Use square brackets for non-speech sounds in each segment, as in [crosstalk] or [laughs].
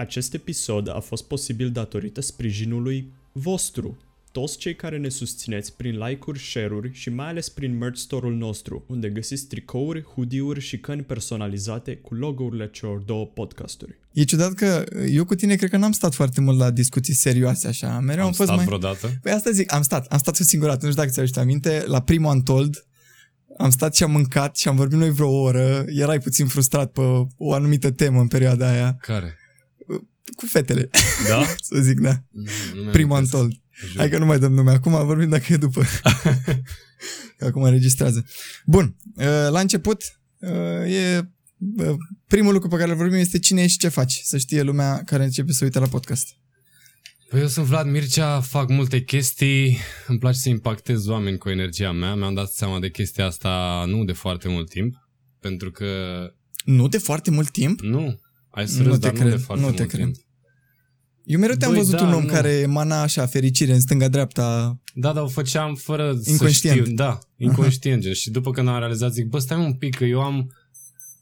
Acest episod a fost posibil datorită sprijinului vostru, toți cei care ne susțineți prin like-uri, share-uri și mai ales prin merch store-ul nostru, unde găsiți tricouri, hoodie-uri și căni personalizate cu logo-urile celor două podcasturi. E ciudat că eu cu tine cred că n-am stat foarte mult la discuții serioase așa. Mereu am, Am fost stat mai... vreodată? Păi asta zic, am stat, am stat o singură dată, nu știu dacă ți-aduci aminte, la primul Untold, am stat și am mâncat și am vorbit noi vreo oră, erai puțin frustrat pe o anumită temă în perioada aia, Care? Cu fetele, Da? [laughs] să zic, da. Nu, nu mi-am Primul amintesc. Untold. Jur. Hai că nu mai dăm nume acum, vorbim dacă e după. că [laughs] acum înregistrează. Bun, uh, la început uh, e uh, primul lucru pe care îl vorbim este cine ești și ce faci, să știe lumea care începe să uite la podcast. Păi eu sunt Vlad Mircea, fac multe chestii, îmi place să impactez oameni cu energia mea. Mi-am dat seama de chestia asta nu de foarte mult timp, pentru că Nu de foarte mult timp? nu, ai să Nu râzi, te dar nu cred, de foarte nu te mult cred. timp. Eu mereu te-am Băi, văzut da, un om nu. care emana așa fericire în stânga-dreapta. Da, dar o făceam fără Inconștient. să știu. Da, inconștient. gen. Și după când am realizat, zic, bă, stai un pic, că eu am,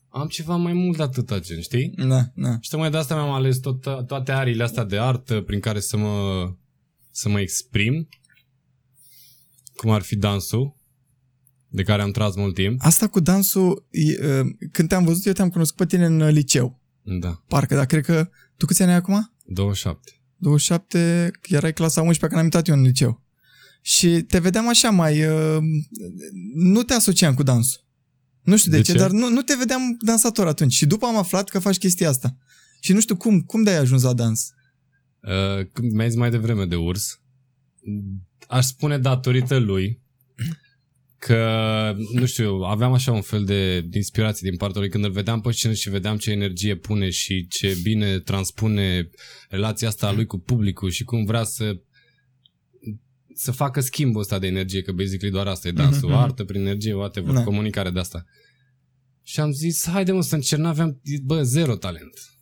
am ceva mai mult de atâta, gen, știi? Da, da. Și tocmai de asta mi-am ales tot, toate ariile astea de artă prin care să mă, să mă exprim, cum ar fi dansul, de care am tras mult timp. Asta cu dansul, e, uh, când te-am văzut, eu te-am cunoscut pe tine în uh, liceu. Da, Parcă, dar cred că... Tu câți ani ai acum? 27. 27, erai clasa 11 când am intrat eu în liceu. Și te vedeam așa mai... Uh, nu te asociam cu dansul. Nu știu de, De ce, ce? dar nu, nu te vedeam dansator atunci. Și după am aflat că faci chestia asta. Și nu știu cum, cum de-ai ajuns la dans? Uh, când mi-ai zis mai devreme de urs, aș spune datorită lui că, nu știu, aveam așa un fel de, de inspirație din partea lui când îl vedeam pe scenă și vedeam ce energie pune și ce bine transpune relația asta a lui cu publicul și cum vrea să să facă schimbul ăsta de energie, că basically doar asta e dansul, Mhm, mhm. artă prin energie, whatever, Da. comunicare de asta. Și am zis, haide mă să încerc, aveam, bă, zero talent.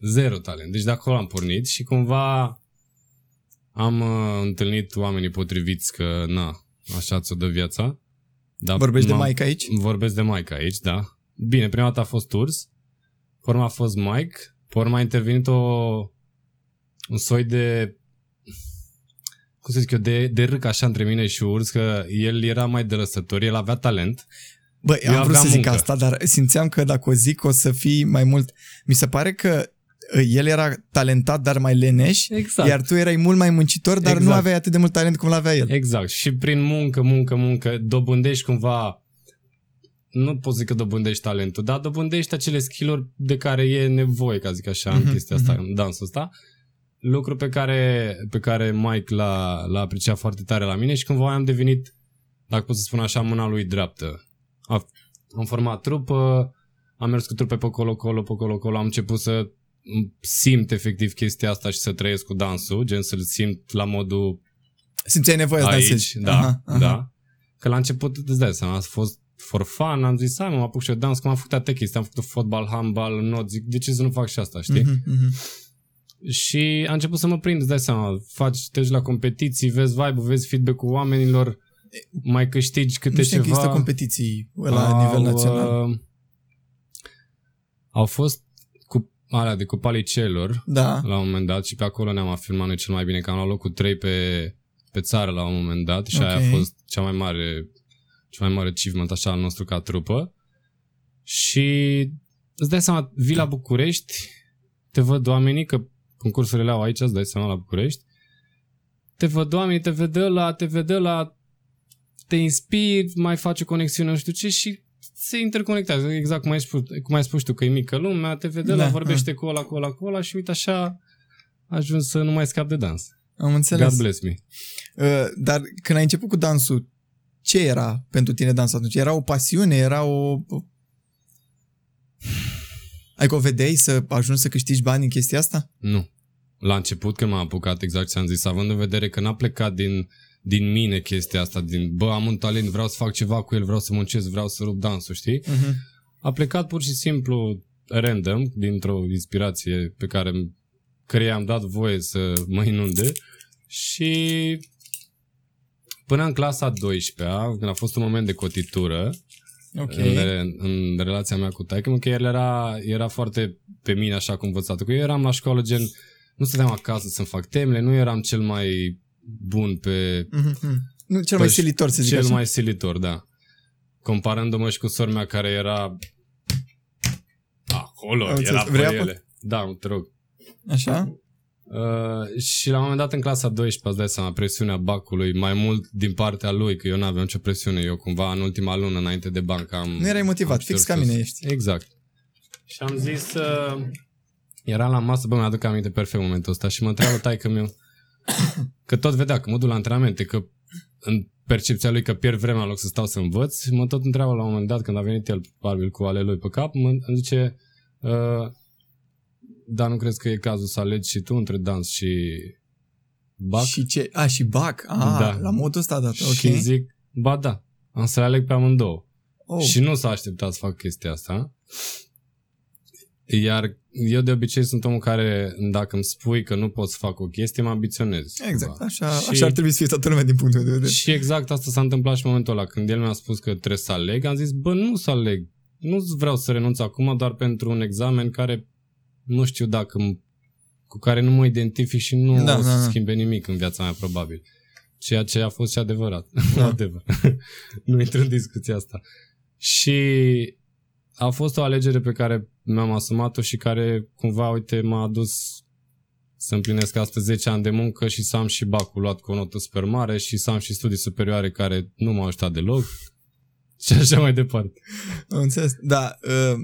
Zero talent. Deci de acolo am pornit și cumva am uh, întâlnit oamenii potriviți că, na, așa ți-o dă viața. Dar Vorbești de m-am- Mike aici? Vorbesc de Mike aici, da. Bine, prima dată a fost Urs, pe urmă a fost Mike, pe urmă a intervenit o, un soi de cum să zic eu, de, de râc așa între mine și Urs, că el era mai de lăsător, el avea talent. Bă, Eu am vrut să aveam zic muncă. asta, dar simțeam că dacă o zic o să fii mai mult... Mi se pare că uh, el era talentat, dar mai leneș, Exact. iar tu erai mult mai muncitor, dar nu Exact. aveai atât de mult talent cum l-avea el. Exact. Și prin muncă, muncă, muncă, dobândești cumva nu pot zic că dobândești talentul, dar dobândești acele skill-uri de care e nevoie, ca zic așa, în Mhm, chestia asta, în dansul ăsta. Lucru pe care, pe care Mike l-a, l-a apreciat foarte tare la mine și cumva am devenit, dacă pot să spun așa, mâna lui dreaptă. A, am format trupă, am mers cu trupe pe colo, colo, pe colo, colo, am început să simt efectiv chestia asta și să trăiesc cu dansul, gen să-l simt la modul Simțeai nevoie să aici, dansezi. da, Aha, aha. da. Că la început, îți dai seama, a fost for fun, am zis, hai mă, mă apuc și eu dans, că am făcut atâtea chestii, am făcut fotbal, handbal, not, zic, de ce să nu fac și asta, știi? Mhm, mhm. Și a început să mă prind, îți dai seama, faci, te duci la competiții, vezi vibe vezi feedback-ul oamenilor, mai câștigi câte Nu știu că ceva. există competiții la Au, nivel național. uh, au fost cu alea de cupa liceelor, Da. la un moment dat și pe acolo ne-am afirmat noi cel mai bine, că am luat locul 3 pe, pe țară la un moment dat și aia Ok. a fost cea mai mare cel mai mare achievement așa al nostru ca trupă și îți dai seama, vii la București te văd oamenii, că concursurile le au aici, îți dai seama la București te văd oamenii, te vede la, te vede la te inspiri, mai faci o conexiune, nu știu ce și se interconectează, exact cum ai spus, cum ai spus tu, că e mică lumea, te vede Da, la, vorbește cu ăla, cu ăla, cu ăla și uite așa ajuns să nu mai scap de dans. Am înțeles. God bless me. Uh, dar când ai început cu dansul, ce era pentru tine dansul atunci? Era o pasiune? Era o... Ai că o vedeai să ajungi să câștigi bani în chestia asta? Nu. La început când m-am apucat, exact ce am zis, având în vedere că n-a plecat din, din mine chestia asta, din bă, am un talent, vreau să fac ceva cu el, vreau să muncesc, vreau să rup dansul, știi? Uh-huh. A plecat pur și simplu random, dintr-o inspirație pe care care am dat voie să mă inunde și până în clasa 12-a, când a fost un moment de cotitură, Ok. în, în, în relația mea cu taică că el era, era foarte pe mine așa cum învățat. Că eu eram la școală gen, nu stăteam acasă să-mi fac temele, nu eram cel mai bun pe Mhm. Nu, cel mai Păi, silitor, să zic cel așa. mai silitor, da. Comparându-mă și cu sora mea care era acolo, Am era înțeles. pe Vrei apă? ele. Da, te rog. Așa? Uh, și la un moment dat în clasa 12, îți dai seama, presiunea bacului, mai mult din partea lui, că eu nu aveam nicio presiune. Eu cumva în ultima lună înainte de bancă am... Nu erai motivat, am fix șters ca mine sus. ești. Exact. Și am zis, uh, eram la masă, bă, mi-aduc aminte perfect momentul ăsta și mă întreabă taică meu că tot vedea că mă duc la antrenamente, că în percepția lui că pierd vremea în loc să stau să învăț, mă tot întreabă la un moment dat când a venit el probabil cu ale lui pe cap, mă, îmi zice uh, dar nu crezi că e cazul să alegi și tu între dans și bac? Și ce? A, și bac. A, Da. la modul ăsta a dat. Ok. Și zic, ba da, am să le aleg pe amândouă. oh. Și nu s-a așteptat să fac chestia asta. Iar eu de obicei sunt omul care, dacă îmi spui că nu pot să fac o chestie, mă ambiționez. Exact, cumva. așa, Și- așa ar trebui să fie toată lumea din punctul meu de vedere. Și exact asta s-a întâmplat și în momentul ăla. Când el mi-a spus că trebuie să aleg, am zis, bă, nu să aleg. Nu vreau să renunț acum doar pentru un examen care nu știu dacă m- cu care nu mă identific și nu Da, o să da, da. schimbe nimic în viața mea, probabil. Ceea ce a fost și adevărat. Da. [laughs] Adevăr. nu intru în discuția asta. Și a fost o alegere pe care mi-am asumat-o și care cumva, uite, m-a adus să împlinesc astăzi 10 ani de muncă și să am și bacul luat cu o notă super mare și să am și studii superioare care nu m-au ajutat deloc [laughs] și așa mai departe. Am înțeles. Da, uh,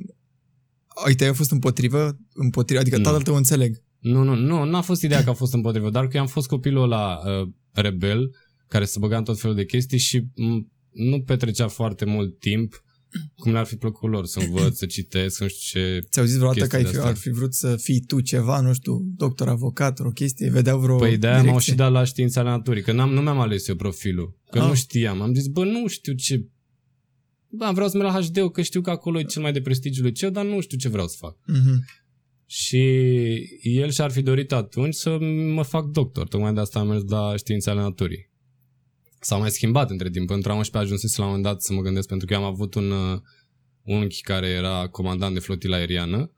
uite, ai fost împotrivă, împotrivă, adică Nu. tatăl tău înțeleg. Nu, nu, nu, n-a fost ideea că a fost împotrivă, dar că eu am fost copilul ăla uh, rebel care se băga în tot felul de chestii și m- nu petrecea foarte mult timp cum le-ar fi plăcut lor să învăț, să citesc, să nu știu ce. Ți-au zis vreodată că ai Chestii fi, de-astea. ar fi vrut să fii tu ceva, nu știu, doctor, avocat, o chestie, vedeau vreo Păi de-aia m-au direcție? și dat la știința ale naturii, că n-am, nu mi-am ales eu profilul, că Ah. nu știam. Am zis, bă, nu știu ce... Bă, vreau să merg la HD, că știu că acolo e cel mai de prestigiu liceu, dar nu știu ce vreau să fac. Mhm. Și el și-ar fi dorit atunci să mă fac doctor. Tocmai de asta am mers la știința ale naturii. S-a mai schimbat între timp. Între a 11 ajunsese la un moment dat să mă gândesc, pentru că eu am avut un uh, unchi care era comandant de flotilă aeriană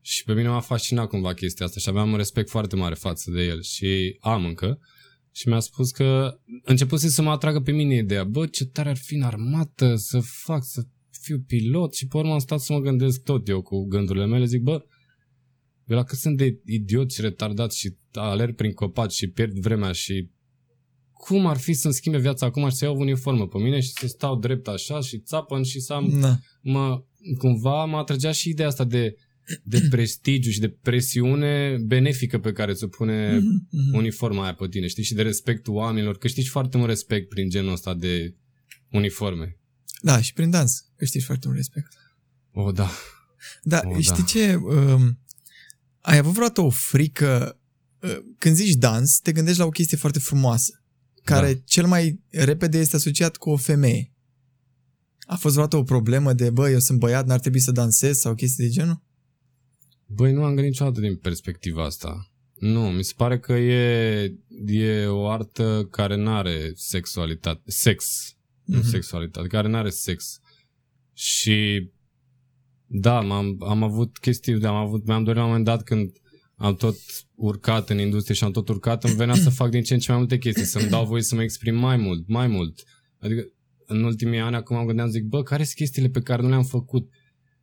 și pe mine m-a fascinat cumva chestia asta și aveam un respect foarte mare față de el și am încă. Și mi-a spus că începuse să mă atragă pe mine ideea, bă, ce tare ar fi în armată să fac, să fiu pilot și pe urmă am stat să mă gândesc tot eu cu gândurile mele, zic, bă, eu la cât sunt de idiot și retardat și alerg prin copaci și pierd vremea și cum ar fi să-mi schimbe viața acum și să iau o uniformă pe mine și să stau drept așa și țapăn și să am Da. mă, cumva mă atrăgea și ideea asta de, de [clears throat] prestigiu și de presiune benefică pe care ți-o pune Mhm, mhm. uniforma aia pe tine, știi? Și de respectul oamenilor, că știi foarte mult respect prin genul ăsta de uniforme. Da, și prin dans câștigi foarte mult respect. O, oh, da. Da, Oh, știi da. ce? Um, ai avut vreodată o frică? Uh, când zici dans, te gândești la o chestie foarte frumoasă, care Da. cel mai repede este asociat cu o femeie. A fost vreodată o problemă de, bă, eu sunt băiat, n-ar trebui să dansez sau chestii de genul? Băi, nu am gândit niciodată din perspectiva asta. Nu, mi se pare că e, e o artă care nu are sexualitate, sex, nu Mhm. sexualitate, care nu are sex. Și da, am am avut chestii, am avut, mi-am dorit la un moment dat când am tot urcat în industrie și am tot urcat, îmi venea să fac din ce în ce mai multe chestii, să-mi dau voie să mă exprim mai mult, mai mult. Adică în ultimii ani, acum am gândeam, zic, bă, care sunt chestiile pe care nu le-am făcut?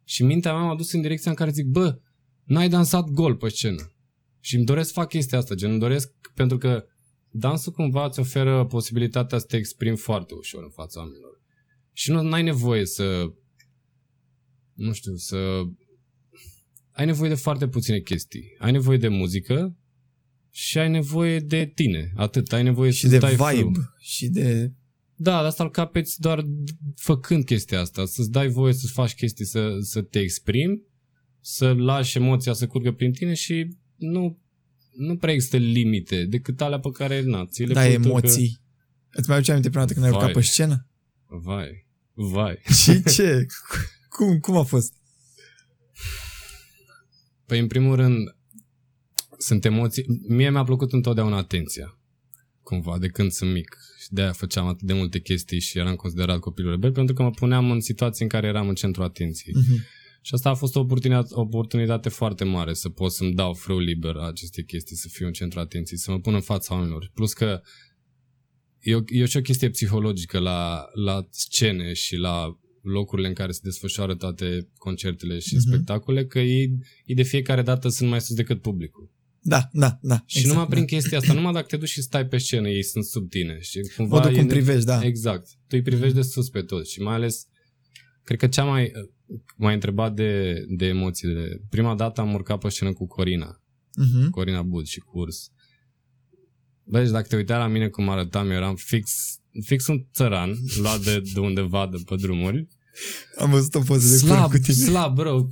Și mintea mea m-a dus în direcția în care zic, bă, n-ai dansat gol pe scenă. Și îmi doresc să fac chestia asta, gen îmi doresc pentru că dansul cumva îți oferă posibilitatea să te exprimi foarte ușor în fața oamenilor. Și nu ai nevoie să nu știu, să ai nevoie de foarte puține chestii. Ai nevoie de muzică și ai nevoie de tine. Atât. Ai nevoie Și să de dai vibe flow. și de... Da, dar asta îl capeți doar făcând chestia asta. Să-ți dai voie să faci chestii, să, să te exprimi, să lași emoția să curgă prin tine și nu, nu prea există limite decât alea pe care, na, ți le Da, pui tu emoții. Îți mai aduce aminte prima dată când ai urcat Vai. pe scenă? Că... Vai, vai. Și ce? [laughs] cum, cum a fost? Păi, în primul rând, sunt emoții... Mie mi-a plăcut întotdeauna atenția. cumva, de când sunt mic. Și de-aia făceam atât de multe chestii și eram considerat copilul rebel, pentru că mă puneam în situații în care eram în centru atenției. Mhm. Și asta a fost o oportunitate, o oportunitate foarte mare să pot să-mi dau frâu liber aceste chestii, să fiu în centru atenției, să mă pun în fața oamenilor. Plus că e, o, e și o chestie psihologică la, la scene și la locurile în care se desfășoară toate concertele și Mhm. spectacole, că ei, ei de fiecare dată sunt mai sus decât publicul. Da, da, da. Și numai prin chestia asta, numai dacă te duci și stai pe scenă, ei sunt sub tine. Și cumva Modul e cum de- privești, da. Exact. Tu îi privești de sus pe toți și mai ales, cred că cea mai, m-ai întrebat de, de emoțiile. Prima dată am urcat pe scenă cu Corina, Mhm. Corina Bud și curs. Bă, deci dacă te uitai la mine cum arătam, eu eram fix, fix un țăran, luat de, de undeva de pe drumuri. Am văzut o poză de Slab, cur cu tine. slab, bro.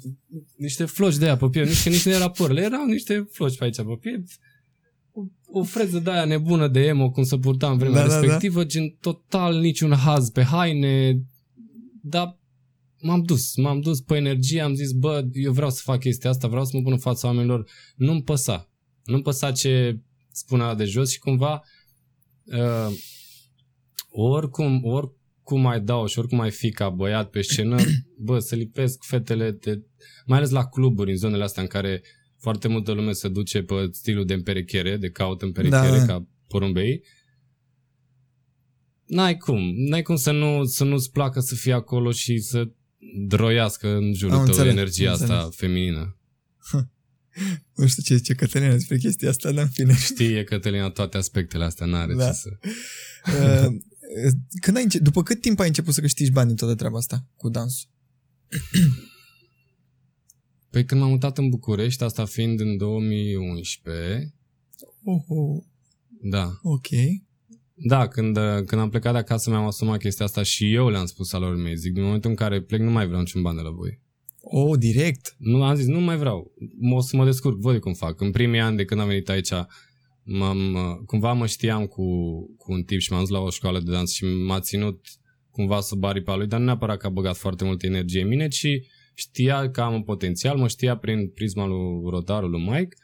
Niște floci de aia pe piept, nici că nici nu era păr, le erau niște floci pe aici pe piept. O, o freză de aia nebună de emo, cum se purta în vremea Da, da, da. respectivă, gen total niciun haz pe haine, dar m-am dus, m-am dus pe energie, am zis, bă, eu vreau să fac chestia asta, vreau să mă pun în fața oamenilor, nu-mi păsa. Nu-mi păsa ce spunea de jos și cumva uh, oricum, oricum mai dau și oricum mai fi ca băiat pe scenă, [clears throat] bă, să lipesc fetele, de, mai ales la cluburi, în zonele astea în care foarte multă lume se duce pe stilul de împerechere, de caut împerechere, Da. ca porumbei. N-ai cum, n-ai cum să, nu, să nu-ți placă să fii acolo și să droiască în jurul Am tău înțeles, energia am asta înțeles. feminină. [laughs] Nu știu ce zice Cătălina despre chestia asta, dar în fine. Știe Cătălina toate aspectele astea, n-are Da. ce să... [laughs] Uh, Când ai înce- după cât timp ai început să câștigi bani în toată treaba asta cu dansul? [clears throat] Păi când m-am mutat în București, asta fiind în 2011, Oh, oh, da, ok. Da, când, uh, când am plecat de acasă mi-am asumat chestia asta și eu le-am spus alor mei. Zic, din momentul în care plec nu mai vreau niciun bani de la voi. Oh, direct. Nu, am zis, nu mai vreau. M- O să mă descurc, voi cum fac. În primii ani de când am venit aici, m-am, uh, cumva mă știam cu, cu un tip și m-am dus la o școală de dans și m-a ținut cumva sub aripa lui, dar nu neapărat că a băgat foarte multă energie în mine, ci știa că am un potențial, mă știa prin prisma lui Rotarul, lui Mike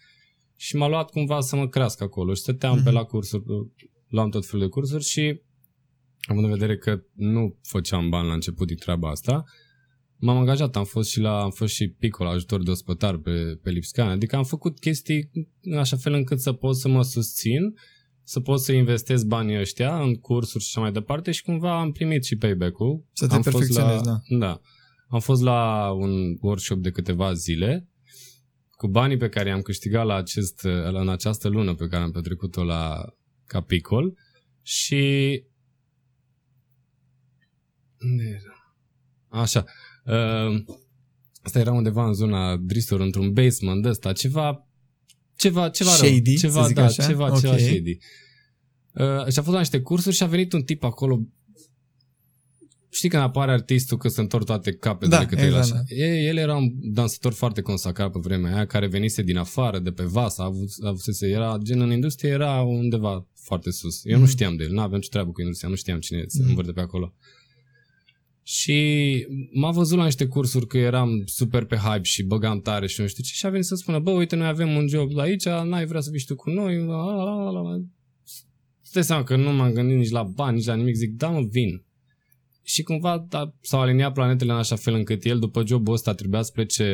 și m-a luat cumva să mă crească acolo și stăteam Mhm. pe la cursuri, luam tot felul de cursuri și având în vedere că nu făceam bani la început din treaba asta, m-am angajat, am fost și la, am fost și picol ajutor de ospătar pe, pe Lipscan, adică am făcut chestii în așa fel încât să pot să mă susțin, să pot să investesc banii ăștia în cursuri și așa mai departe și cumva am primit și payback-ul. Să te am fost la, perfecționezi, da. Da. Am fost la un workshop de câteva zile cu banii pe care i-am câștigat la acest, la, în această lună pe care am petrecut-o la Capicol și unde era? Așa. Uh, asta era undeva în zona Dristor, într-un basement de ăsta, ceva ceva, ceva Shady, rău. să Ceva, zic da, așa? ceva, Ok. ceva shady. Uh, și a fost la niște cursuri și a venit un tip acolo Știi când apare artistul că se întorc toate capetele Da, câte el exact, așa. El, el era un dansator foarte consacrat pe vremea aia, care venise din afară, de pe vas, a avut, a avut, era gen în industrie, era undeva foarte sus. Eu nu Mhm. știam de el, nu aveam ce treabă cu industria, nu știam cine se Mhm. învârte pe acolo. Și m-a văzut la niște cursuri că eram super pe hype și băgam tare și nu știu ce și a venit să spună, bă, uite, noi avem un job aici, n-ai vrea să vii și tu cu noi? La, la, la, la. Îți dai seama că nu m-am gândit nici la bani, nici la nimic, zic, da, mă, vin. Și cumva da, s-au aliniat planetele în așa fel încât el, după jobul ăsta, trebuia să plece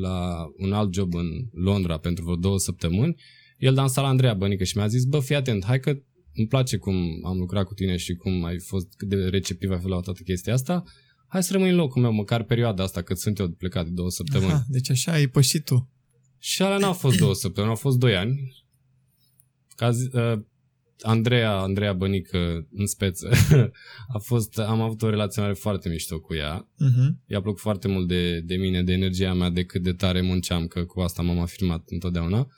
la un alt job în Londra pentru vreo două săptămâni. El dansa la Andreea Bănică și mi-a zis, bă, fii atent, hai că îmi place cum am lucrat cu tine și cum ai fost, cât de receptiv ai fost la toată chestia asta. Hai să rămâi în locul meu, măcar perioada asta, cât sunt eu plecat de două săptămâni. Aha, deci așa ai pășit tu. Și alea n-au fost două săptămâni, au fost doi ani. Ca zi, uh, Andreea, Andreea Bănică în speță, [laughs] a fost, am avut o relaționare foarte mișto cu ea. Mhm. I-a plăcut foarte mult de, de mine, de energia mea, de cât de tare munceam, că cu asta m-am afirmat întotdeauna.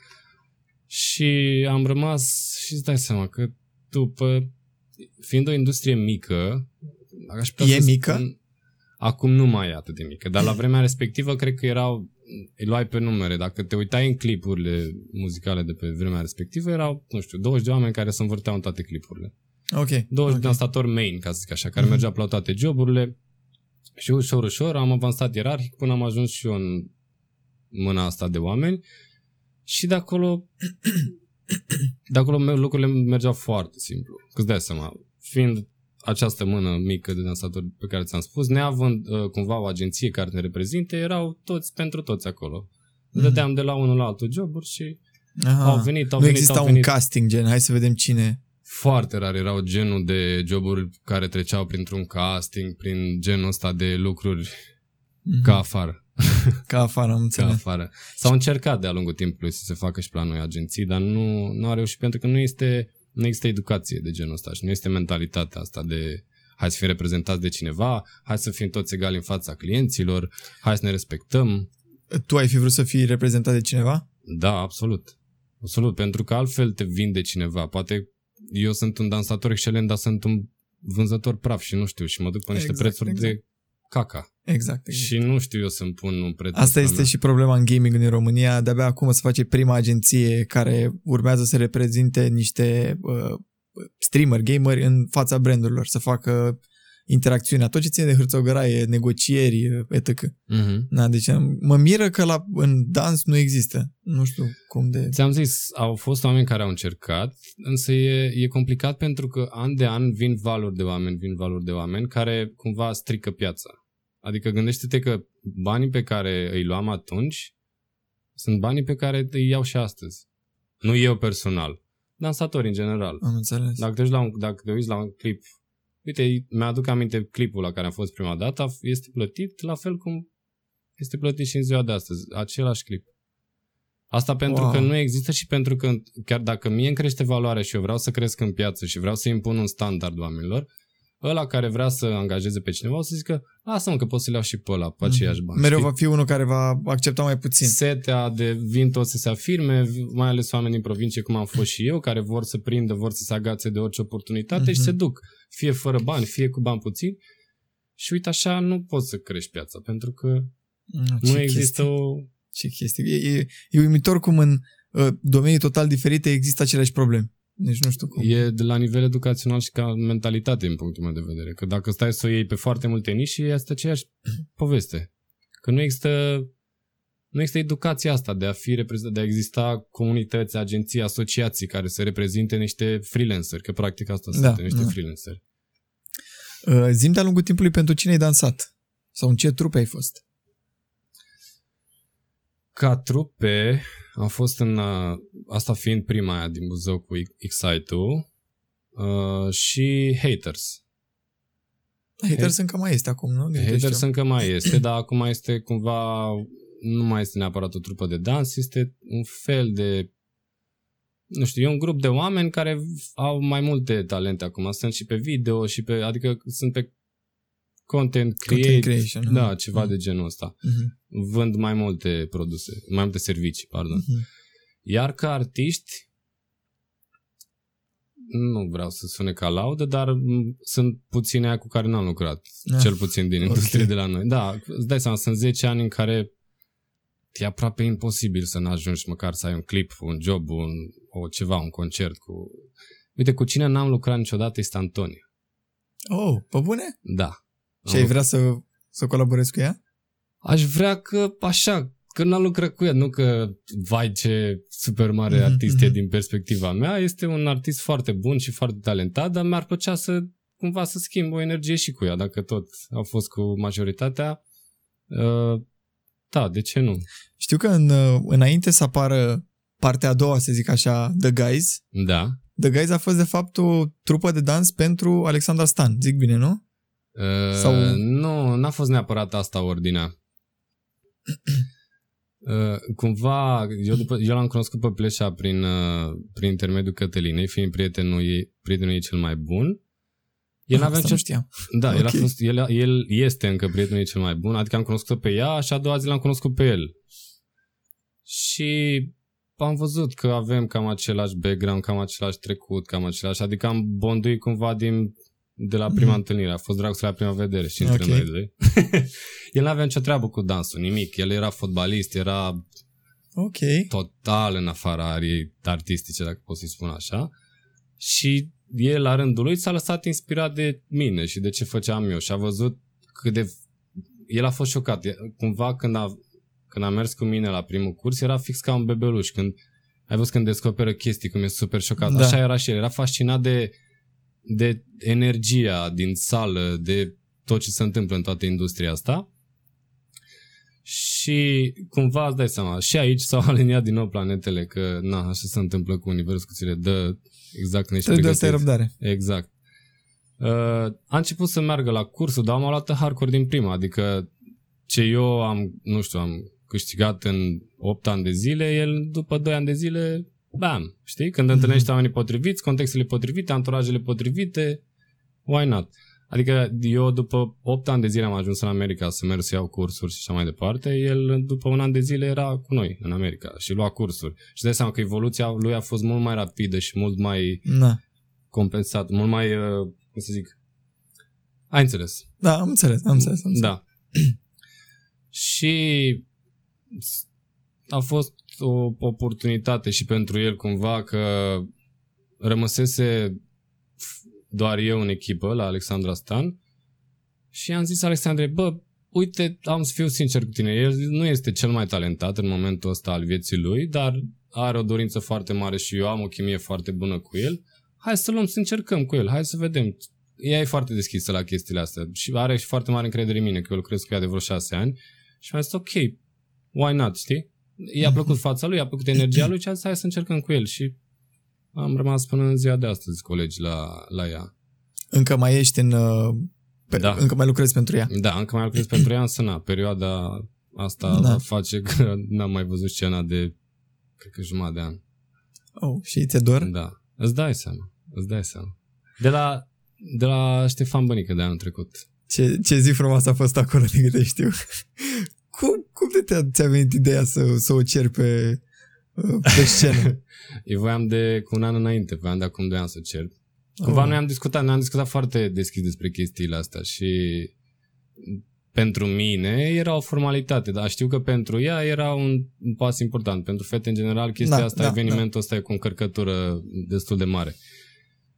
Și am rămas și îți dai seama că după, fiind o industrie mică, aș putea E să mică? Spun, acum nu mai e atât de mică, dar la vremea respectivă cred că erau, îi luai pe numere, dacă te uitai în clipurile muzicale de pe vremea respectivă, erau, nu știu, 20 de oameni care se învârteau în toate clipurile. Ok. 20 ok. de dansatori main, ca să zic așa, care Mhm. mergeau pe la toate joburile și ușor, ușor am avansat ierarhic până am ajuns și eu în mâna asta de oameni și de acolo de acolo me- lucrurile mergeau foarte simplu. Că îți dai seama, fiind această mână mică de dansatori pe care ți-am spus, neavând uh, cumva o agenție care ne reprezinte, erau toți pentru toți acolo. Mhm. Dădeam de la unul la altul joburi și Aha. au venit, au nu venit, exista au un venit. casting gen, hai să vedem cine... Foarte rar erau genul de joburi care treceau printr-un casting, prin genul ăsta de lucruri Mhm. ca afară. [laughs] Ca afară, am Ca înțeles. afară. S-au încercat de-a lungul timpului să se facă și pe la noi agenții, dar nu, nu au reușit pentru că nu este, nu există educație de genul ăsta și nu este mentalitatea asta de hai să fim reprezentați de cineva, hai să fim toți egali în fața clienților, hai să ne respectăm. Tu ai fi vrut să fii reprezentat de cineva? Da, absolut. Absolut, pentru că altfel te vinde cineva. Poate eu sunt un dansator excelent, dar sunt un vânzător praf și nu știu și mă duc pe niște Exact, prețuri exact. de caca. Exact. exact. Și nu știu eu să-mi pun un preț. Asta ăsta este mea. și problema în gaming în România. De-abia acum o să face prima agenție care urmează să reprezinte niște uh, streamer, gameri în fața brandurilor, să facă interacțiunea, tot ce ține de hârțogăraie, negocieri, etc. Mhm. Na, deci mă miră că la, în dans nu există. Nu știu cum de... Ți-am zis, au fost oameni care au încercat, însă e, e complicat pentru că an de an vin valuri de oameni, vin valuri de oameni care cumva strică piața. Adică gândește-te că banii pe care îi luam atunci sunt banii pe care îi iau și astăzi. Nu eu personal, dansatori în general. Am înțeles. Dacă te, uiți la un, dacă te uiți la un clip, uite, mi-aduc aminte clipul la care am fost prima dată, este plătit la fel cum este plătit și în ziua de astăzi, același clip. Asta pentru Wow. că nu există și pentru că chiar dacă mie îmi crește valoarea și eu vreau să cresc în piață și vreau să impun un standard oamenilor, ăla care vrea să angajeze pe cineva o să zică, lasă-mă că pot să le iau și pe ăla, pe aceiași bani. Mereu știi? va fi unul care va accepta mai puțin. setea de vin toți să se afirme, mai ales oameni din provincie, cum am fost și eu, care vor să prindă, vor să se agațe de orice oportunitate Mhm. și se duc, fie fără bani, fie cu bani puțini. Și uite, așa nu poți să crești piața, pentru că Mm, nu ce există chestii. o... Ce chestii. E, e, e uimitor cum în uh, domenii total diferite există aceleași probleme. Deci nu știu cum. E de la nivel educațional și ca mentalitate, în punctul meu de vedere. Că dacă stai să o iei pe foarte multe nișe, este aceeași [clears throat] poveste. Că nu există nu există educația asta de a fi reprezent- de a exista comunități, agenții, asociații care să reprezinte niște freelanceri, că practic asta Da, sunt, niște da. freelanceri. Uh, zim de-a lungul timpului pentru cine ai dansat? Sau în ce trupe ai fost? Ca trupe, am fost în, uh, asta fiind prima aia din Buzău cu Excite-ul uh, și Haters. Haters încă mai este acum, nu? Din câte Haters știu. încă mai este, dar acum este cumva, nu mai este neapărat o trupă de dans, este un fel de, nu știu, e un grup de oameni care au mai multe talente acum, sunt și pe video și pe, adică sunt pe content create, Content creation, da, mhm. ceva Mhm. de genul ăsta. Mhm, Vând mai multe produse, mai multe servicii, pardon. mhm. Iar ca artiști, nu vreau să sune ca laudă, dar m, sunt puține aia cu care n-am lucrat, Ah, cel puțin din ok. industrie de la noi. Da, îți dai seama, sunt 10 ani în care e aproape imposibil să n-ajungi măcar să ai un clip, un job, un, o ceva, un concert cu... Uite, cu cine n-am lucrat niciodată este Antonia. Oh, pe bune? Da. Și ai vrea să, să colaborezi cu ea? Aș vrea că așa, că n-am lucrat cu ea, nu că, vai ce super mare Mhm, artist e mhm. din perspectiva mea, este un artist foarte bun și foarte talentat, dar mi-ar plăcea să cumva să schimb o energie și cu ea, dacă tot au fost cu majoritatea. Uh, da, de ce nu? Știu că în, uh, înainte să apară partea a doua, să zic așa, The Guys, Da. The Guys a fost de fapt o trupă de dans pentru Alexandra Stan. Zic bine, nu? Uh, Sau- Nu, n-a fost neapărat asta ordinea. [clears throat] Uh, cumva, eu, după, eu l-am cunoscut pe Pleșa prin, uh, prin intermediul Cătălinei, fiind prietenul ei, prietenul ei cel mai bun. El Ah, n-avea asta ce... nu știam. Da, el, a Ok. fost, el, el este încă prietenul ei cel mai bun, adică am cunoscut pe ea și a doua zi l-am cunoscut pe el. Și am văzut că avem cam același background, cam același trecut, cam același, adică am bonduit cumva din, de la prima Mhm. întâlnire, a fost dragoste la prima vedere și între Ok. noi doi. [laughs] el n-avea nicio treabă cu dansul, nimic, el era fotbalist, era Ok. total în afara ariei artistice, dacă pot să-i spun așa. Și el, la rândul lui, s-a lăsat inspirat de mine și de ce făceam eu și a văzut cât de... El a fost șocat. E- Cumva când a, când a mers cu mine la primul curs, era fix ca un bebeluș. Când ai văzut când descoperă chestii, cum e super șocat. Da. Așa era și el, era fascinat de, de energia din sală, de tot ce se întâmplă în toată industria asta. Și cumva îți dai seama, și aici s-au [laughs] aliniat din nou planetele, că na, așa se întâmplă cu universul, că ți le dă exact când ești Trebuie de asta e pregătit. răbdare. Exact. Uh, a început să meargă la cursul, dar am luat hardcore din prima, adică ce eu am, nu știu, am câștigat în 8 ani de zile, el după 2 ani de zile, bam, știi? Când întâlnești oamenii potriviți, contextele potrivite, anturajele potrivite, why not? Adică eu după 8 ani de zile am ajuns în America să merg să iau cursuri și așa mai departe, el după un an de zile era cu noi în America și lua cursuri. Și dai seama că evoluția lui a fost mult mai rapidă și mult mai Da. compensat, mult mai, uh, cum să zic, ai înțeles. Da, am înțeles, am înțeles. Am înțeles. Da. [clears throat] și a fost o oportunitate și pentru el cumva că rămăsese doar eu în echipă la Alexandra Stan și am zis Alexandre, bă, uite, am să fiu sincer cu tine, el nu este cel mai talentat în momentul ăsta al vieții lui, dar are o dorință foarte mare și eu am o chimie foarte bună cu el. Hai să luăm să încercăm cu el, hai să vedem. Ea e foarte deschisă la chestiile astea și are și foarte mare încredere în mine, că eu lucrez cu ea de vreo șase ani și mi-a zis, ok, why not, știi? I-a plăcut fața lui, i-a plăcut energia lui și a zis, hai să încercăm cu el și am rămas până în ziua de astăzi colegi la, la ea. Încă mai ești în... uh, Pe, Da. Încă mai lucrezi pentru ea. Da, încă mai lucrez pentru ea, însă na, perioada asta Da. da. face că n-am mai văzut scena de, cred că jumătate de an. Oh, și ți-e dor? Da, îți dai seama, îți dai seama. De la, de la Ștefan Bănică de anul trecut. Ce, ce zi frumoasă a fost acolo, din câte știu. [laughs] cum, cum de te-a, ți-a venit ideea să, să o ceri pe, uh, pe scenă? [laughs] Eu voiam de cu un an înainte, voiam de acum doi ani să cer. Cumva Oh. noi am discutat, noi am discutat foarte deschis despre chestiile astea și pentru mine era o formalitate, dar știu că pentru ea era un, un pas important. Pentru fete, în general, chestia Da, asta, da, evenimentul ăsta e cu o încărcătură destul de mare.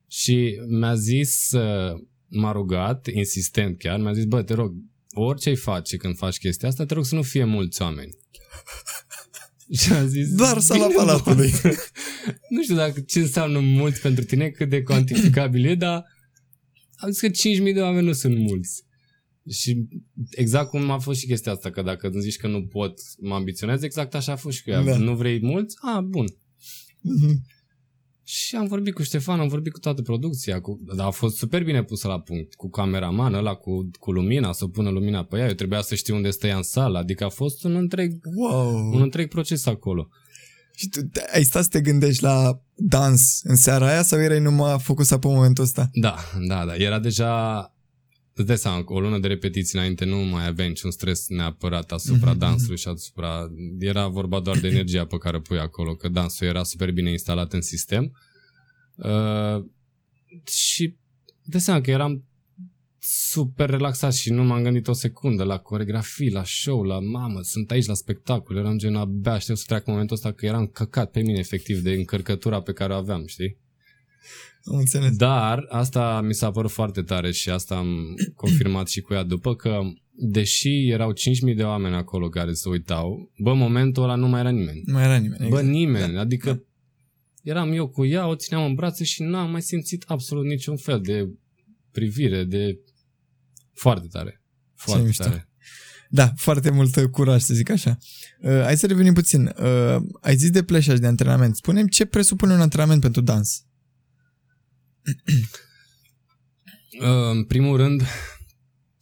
Și mi-a zis, uh, m-a rugat, insistent chiar, mi-a zis, bă, te rog, orice ai face când faci chestia asta, te rog să nu fie mulți oameni. [laughs] Și am zis, Doar sala "Bine, palatului." boss." [laughs] nu știu dacă ce înseamnă mulți pentru tine, cât de cuantificabil e, dar am zis că 5.000 de oameni nu sunt mulți. Și exact cum a fost și chestia asta, că dacă îmi zici că nu pot, mă ambiționez, exact așa a fost și cu ea. Da. Nu vrei mulți? Ah, bun. Mhm. Și am vorbit cu Ștefan, am vorbit cu toată producția, cu, dar a fost super bine pusă la punct, cu cameraman ăla, cu, cu lumina, să pună lumina pe ea, eu trebuia să știu unde stă în sală, adică a fost un întreg, Wow! un întreg proces acolo. Și tu te- ai stat să te gândești la dans în seara aia sau erai numai focusat pe momentul ăsta? Da, da, da, era deja, îți dai seama, cu o lună de repetiții înainte nu mai aveai niciun stres neapărat asupra Mhm, dansului și asupra, era vorba doar de energia pe care o pui acolo, că dansul era super bine instalat în sistem. Uh, și de seama că eram super relaxat și nu m-am gândit o secundă la coregrafii, la show, la mamă, sunt aici la spectacol, eram gen abia aștept să treacă momentul ăsta că eram căcat pe mine efectiv de încărcătura pe care o aveam, știi? Am înțeles. Dar asta mi s-a părut foarte tare și asta am [clears throat] confirmat și cu ea după că deși erau 5.000 de oameni acolo care se uitau, bă, în momentul ăla nu mai era nimeni. Nu mai era nimeni. Bă, exact. nimeni, adică eram eu cu ea, o țineam în brațe și n-am mai simțit absolut niciun fel de privire, de foarte tare. Foarte mișto. tare. Da, foarte mult uh, curaj, să zic așa. Uh, hai să revenim puțin. Uh, ai zis de pleșaj de antrenament. Spune-mi ce presupune un antrenament pentru dans. [clears throat] Uh, În primul rând,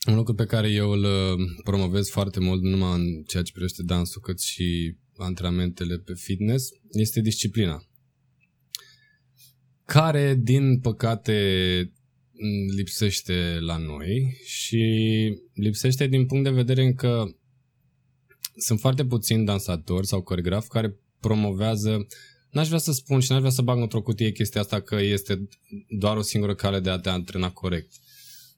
un lucru pe care eu îl uh, promovez foarte mult, nu numai în ceea ce privește dansul, cât și antrenamentele pe fitness, este disciplina. Care, din păcate, m, lipsește la noi și lipsește din punct de vedere încă sunt foarte puțini dansatori sau coregrafi care promovează N-aș vrea să spun și n-aș vrea să bag într-o cutie chestia asta că este doar o singură cale de a te antrena corect.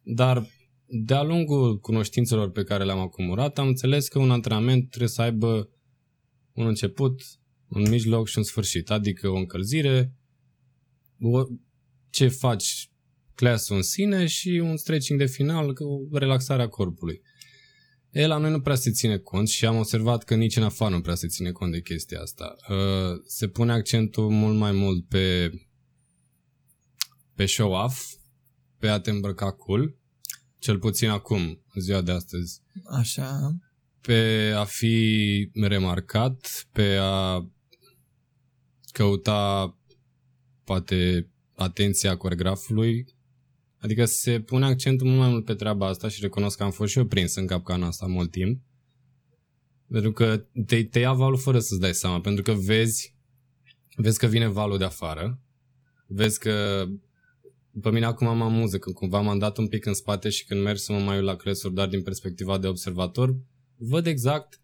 Dar de-a lungul cunoștințelor pe care le-am acumulat, am înțeles că un antrenament trebuie să aibă un început, un mijloc și un sfârșit. Adică o încălzire, o, ce faci clasul în sine și un stretching de final, o relaxare a corpului. E, la noi nu prea se ține cont și am observat că nici în afară nu prea se ține cont de chestia asta. Uh, se pune accentul mult mai mult pe pe show-off, pe a te îmbrăca cool, cel puțin acum, în ziua de astăzi. Așa. Pe a fi remarcat, pe a căuta poate atenția coregrafului. Adică se pune accentul mult mai mult pe treaba asta și recunosc că am fost și eu prins în capcana asta mult timp. Pentru că te, te ia valul fără să-ți dai seama, pentru că vezi, vezi că vine valul de afară, vezi că pe mine acum mă amuză când cumva m-am dat un pic în spate și când merg să mă mai uit la cresuri, dar din perspectiva de observator, văd exact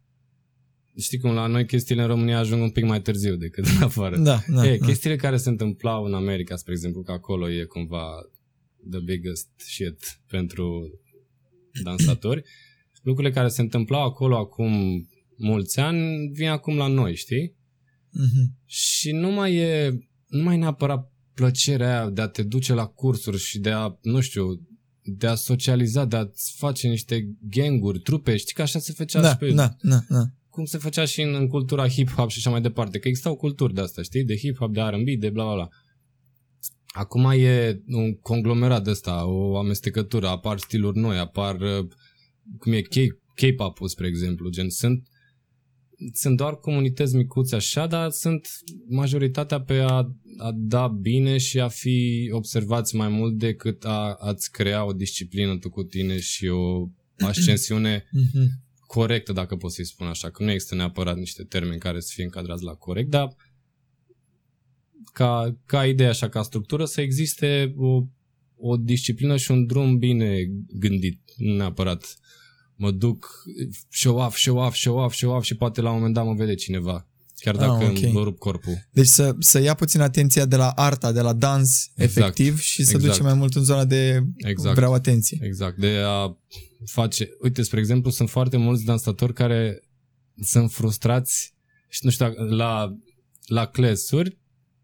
știi cum la noi chestiile în România ajung un pic mai târziu decât în afară. Da, da, e, da. chestiile care se întâmplau în America, spre exemplu, că acolo e cumva the biggest shit pentru dansatori, [clears throat] lucrurile care se întâmplau acolo acum mulți ani vin acum la noi, știi? Mhm. Și nu mai e, nu mai e neapărat plăcerea aia de a te duce la cursuri și de a, nu știu, de a socializa, de a-ți face niște ganguri, trupe, știi că așa se făcea Da, și pe, da, da, da. cum se făcea și în, în cultura hip-hop și așa mai departe, că existau culturi de asta, știi, de hip-hop, de R&B, de bla bla bla. Acum e un conglomerat de ăsta, o amestecătură, apar stiluri noi, apar, uh, cum e K- K-pop-ul, spre exemplu, gen, sunt sunt doar comunități micuțe așa, dar sunt majoritatea pe a, a da bine și a fi observați mai mult decât a, a-ți crea o disciplină tu cu tine și o ascensiune [clears throat] Mhm. corectă, dacă pot să-i spun așa, că nu există neapărat niște termeni care să fie încadrați la corect, dar ca, ca idee, așa, ca structură, să existe o, o disciplină și un drum bine gândit, nu neapărat mă duc show off, show off, show off, show off și poate la un moment dat mă vede cineva. Chiar Ah, dacă ok. îmi rup corpul. Deci să, să ia puțin atenția de la arta, de la dans, Exact, efectiv, și să exact. duce mai mult în zona de Exact. vreau atenție. Exact, de a face... Uite, spre exemplu, sunt foarte mulți dansatori care sunt frustrați și nu știu, dacă- la, la clasuri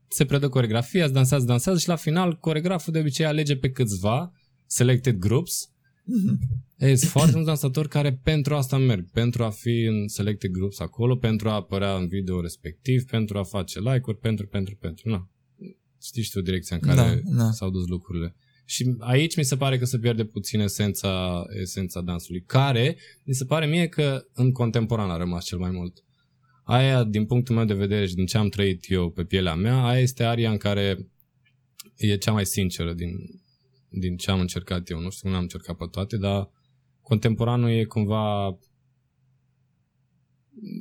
se predă coregrafia, dansează, dansează și la final coregraful de obicei alege pe câțiva selected groups Mhm. Ei, sunt foarte mulți dansatori care pentru asta merg, pentru a fi în selected groups acolo, pentru a apărea în video respectiv, pentru a face like-uri, pentru, pentru, pentru. Na. Știți și tu direcția în care Da, da. s-au dus lucrurile. Și aici mi se pare că se pierde puțin esența, esența dansului, care mi se pare mie că în contemporan a rămas cel mai mult. Aia, din punctul meu de vedere și din ce am trăit eu pe pielea mea, aia este aria în care e cea mai sinceră din, din ce am încercat eu. Nu știu, nu am încercat pe toate, dar contemporanul e cumva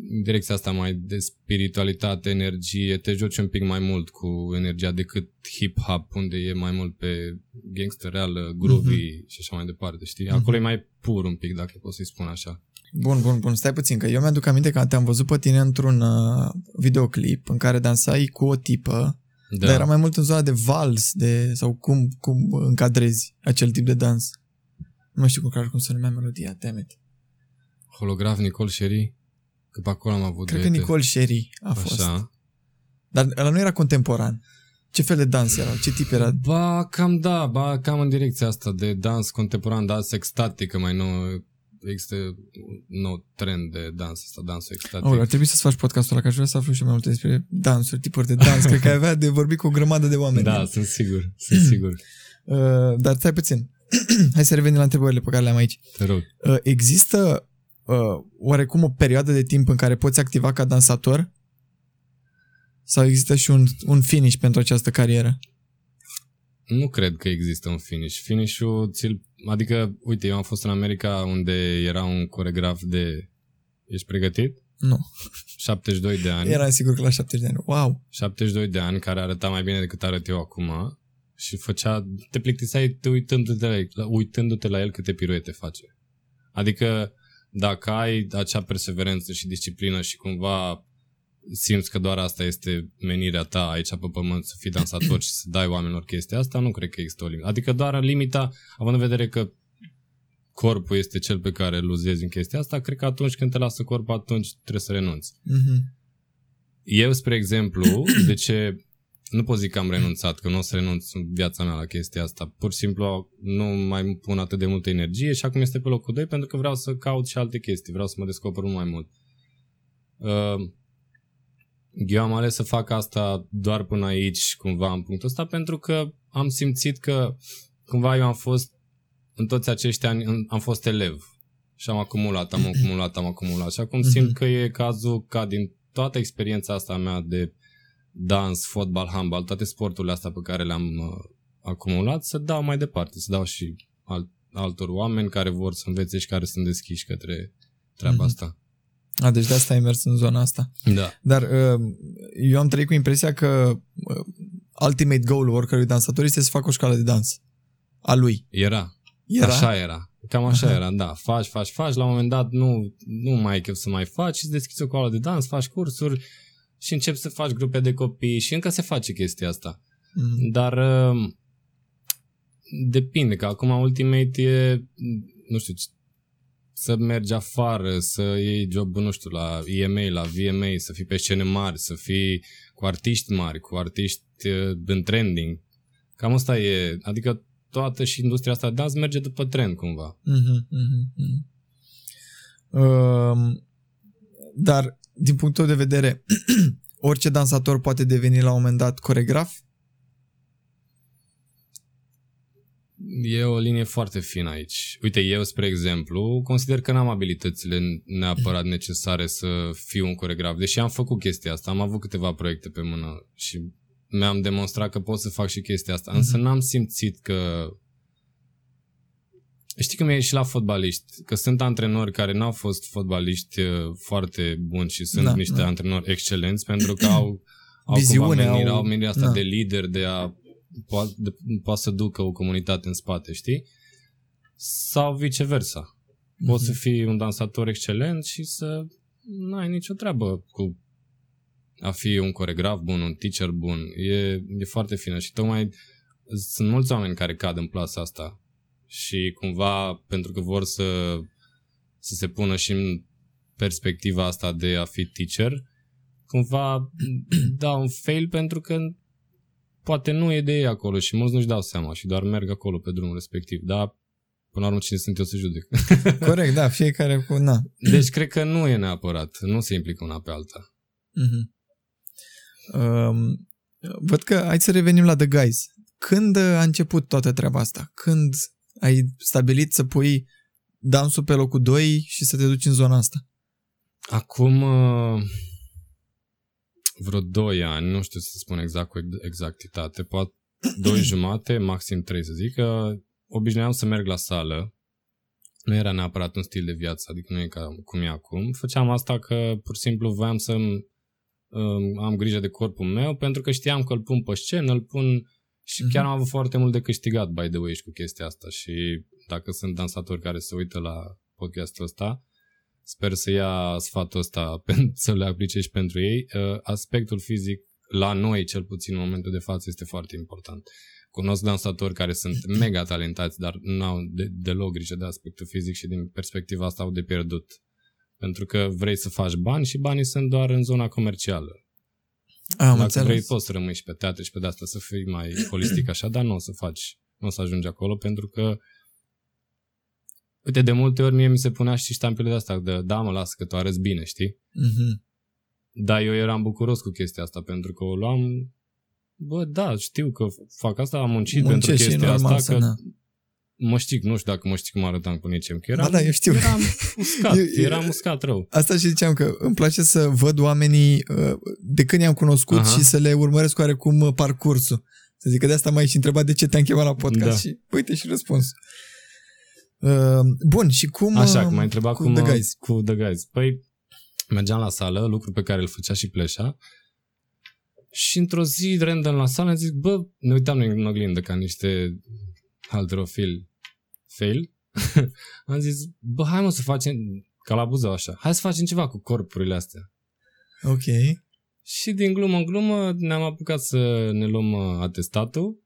în direcția asta mai de spiritualitate, energie, te joci un pic mai mult cu energia decât hip-hop, unde e mai mult pe gangster reală, groovy mm-hmm. și așa mai departe, știi? Acolo e mai pur un pic, dacă pot să-i spun așa. Bun, bun, bun, stai puțin, că eu mi-aduc aminte că te-am văzut pe tine într-un uh, videoclip în care dansai cu o tipă, da. dar era mai mult în zona de vals, de, sau cum, cum încadrezi acel tip de dans. Nu mai știu cum, clar cum se numea melodia, damn it. Holograf Nicol Sherry, că pe acolo am avut Cred că duete. Nicole Sherry a fost. Așa. Dar ăla nu era contemporan. Ce fel de dans era? Ce tip era? Ba, cam da, ba, cam în direcția asta de dans contemporan, dans extatic, că mai nou există un nou trend de dans asta, dansul extatic. Oh, ar trebui să-ți faci podcastul ăla, că aș vrea să aflu și mai multe despre dansuri, tipuri de dans. Cred că ai avea de vorbit cu o grămadă de oameni. [laughs] da, sunt sigur, sunt [clears throat] sigur. Uh, dar stai puțin. [clears throat] Hai să revenim la întrebările pe care le-am aici. Te rog. Uh, există uh, oarecum o perioadă de timp în care poți activa ca dansator? Sau există și un, un finish pentru această carieră? Nu cred că există un finish. Finish-ul, ți-l... adică, uite, eu am fost în America unde era un coregraf de... Ești pregătit? Nu. [laughs] 72 de ani. Eram sigur că la 70 de ani. Wow! 72 de ani, care arăta mai bine decât arăt eu acum și făcea, te plictiseai te uitându-te la, el, uitându-te la el câte piruete face. Adică dacă ai acea perseverență și disciplină și cumva simți că doar asta este menirea ta aici pe pământ, să fii dansator și să dai oamenilor chestia asta, nu cred că există o limită. Adică doar limita, având în vedere că corpul este cel pe care îl uzezi în chestia asta, cred că atunci când te lasă corpul, atunci trebuie să renunți. Mm-hmm. Eu, spre exemplu, [clears throat] de ce nu pot zic că am renunțat, că nu o să renunț în viața mea la chestia asta. Pur și simplu nu mai pun atât de multă energie și acum este pe locul 2 pentru că vreau să caut și alte chestii, vreau să mă descoper mult mai mult. Uh, eu am ales să fac asta doar până aici, cumva, în punctul ăsta, pentru că am simțit că cumva eu am fost în toți acești ani, am fost elev și am acumulat, am [clears throat] acumulat, am acumulat și acum simt mhm. că e cazul ca din toată experiența asta mea de dans, fotbal, handbal, toate sporturile astea pe care le-am uh, acumulat, să dau mai departe, să dau și alt, altor oameni care vor să învețe și care sunt deschiși către treaba mm-hmm. asta. A, deci de asta ai mers în zona asta. Da. Dar uh, eu am trăit cu impresia că uh, ultimate goal-ul oricărui dansator este să facă o școală de dans. A lui. Era. Era? Așa era. Cam așa Aha. era, da. Faci, faci, faci. La un moment dat nu, nu mai ai chef să mai faci și îți deschizi o școală de dans, faci cursuri și începi să faci grupe de copii și încă se face chestia asta. Mm. Dar uh, depinde, că acum Ultimate e, nu știu, să mergi afară, să iei job, nu știu, la EMA, la VMA, să fii pe scene mari, să fii cu artiști mari, cu artiști uh, în trending. Cam asta e, adică toată și industria asta de dans merge după trend cumva. Mm-hmm, mm-hmm. Uh, dar din punctul de vedere, [clears throat] orice dansator poate deveni la un moment dat coregraf? E o linie foarte fină aici. Uite, eu, spre exemplu, consider că n-am abilitățile neapărat necesare să fiu un coregraf, deși am făcut chestia asta, am avut câteva proiecte pe mână și mi-am demonstrat că pot să fac și chestia asta, însă mhm. n-am simțit că Știi că mi-e și la fotbaliști, că sunt antrenori care n-au fost fotbaliști uh, foarte buni și sunt da, niște da. antrenori excelenți pentru că au, au Viziune, menirea, au, au menirea asta da. de lider, de a poate, poate să ducă o comunitate în spate, știi? Sau viceversa. Poți mm-hmm. să mhm. fii un dansator excelent și să nu ai nicio treabă cu a fi un coregraf bun, un teacher bun. E, e foarte fină și tocmai sunt mulți oameni care cad în plasa asta și cumva pentru că vor să, să se pună și în perspectiva asta de a fi teacher, cumva [clears throat] da un fail pentru că poate nu e de ei acolo și mulți nu-și dau seama și doar merg acolo pe drumul respectiv, dar până la urmă cine sunt eu să judec. [laughs] Corect, da, fiecare cu na. Deci cred că nu e neapărat, nu se implică una pe alta. Mm-hmm. Um, văd că hai să revenim la The Guys. Când a început toată treaba asta? Când ai stabilit să pui dansul pe locul 2 și să te duci în zona asta? Acum uh, vreo 2 ani, nu știu să spun exact cu exactitate, poate [clears throat] 2 jumate, maxim 3 să zic, că obișnuiam să merg la sală. Nu era neapărat un stil de viață, adică nu e ca cum e acum. Făceam asta că pur și simplu voiam să um, am grijă de corpul meu pentru că știam că îl pun pe scenă, îl pun și mm-hmm. chiar am avut foarte mult de câștigat, by the way, și cu chestia asta. Și dacă sunt dansatori care se uită la podcastul ăsta, sper să ia sfatul ăsta [laughs] să le aplice și pentru ei. Uh, aspectul fizic, la noi, cel puțin în momentul de față, este foarte important. Cunosc dansatori care sunt [laughs] mega talentați, dar n-au de, deloc grijă de aspectul fizic și din perspectiva asta au de pierdut. Pentru că vrei să faci bani și banii sunt doar în zona comercială. Am Dacă înțeles. vrei, poți să rămâi și pe teatru și pe de-asta să fii mai holistic așa, dar nu o să faci, nu o să ajungi acolo pentru că Uite, de multe ori mie mi se punea și ștampile de asta, de da, mă, lasă că tu arăți bine, știi? Mm-hmm. Dar eu eram bucuros cu chestia asta pentru că o luam Bă, da, știu că fac asta, am muncit Muncești pentru chestia asta, că na mă știu, nu știu dacă mă știu cum arătam cu nicem, că eram, ba da, eu știu. eram [laughs] uscat, eu, eu, eram uscat rău. Asta și ziceam că îmi place să văd oamenii uh, de când i-am cunoscut Aha. și să le urmăresc oarecum uh, parcursul. Să zic că de asta mai și întrebat de ce te-am chemat la podcast da. și uite și răspuns. Uh, bun, și cum... Așa, cum ai întrebat cu cum, The Guys. Cu The Guys. Păi, mergeam la sală, lucru pe care îl făcea și pleșa, și într-o zi, random la sală, zic, bă, ne uitam în oglindă ca niște halterofili fail, [laughs] am zis, bă, hai mă să facem, ca la Buzău așa, hai să facem ceva cu corpurile astea. Ok. Și din glumă în glumă ne-am apucat să ne luăm uh, atestatul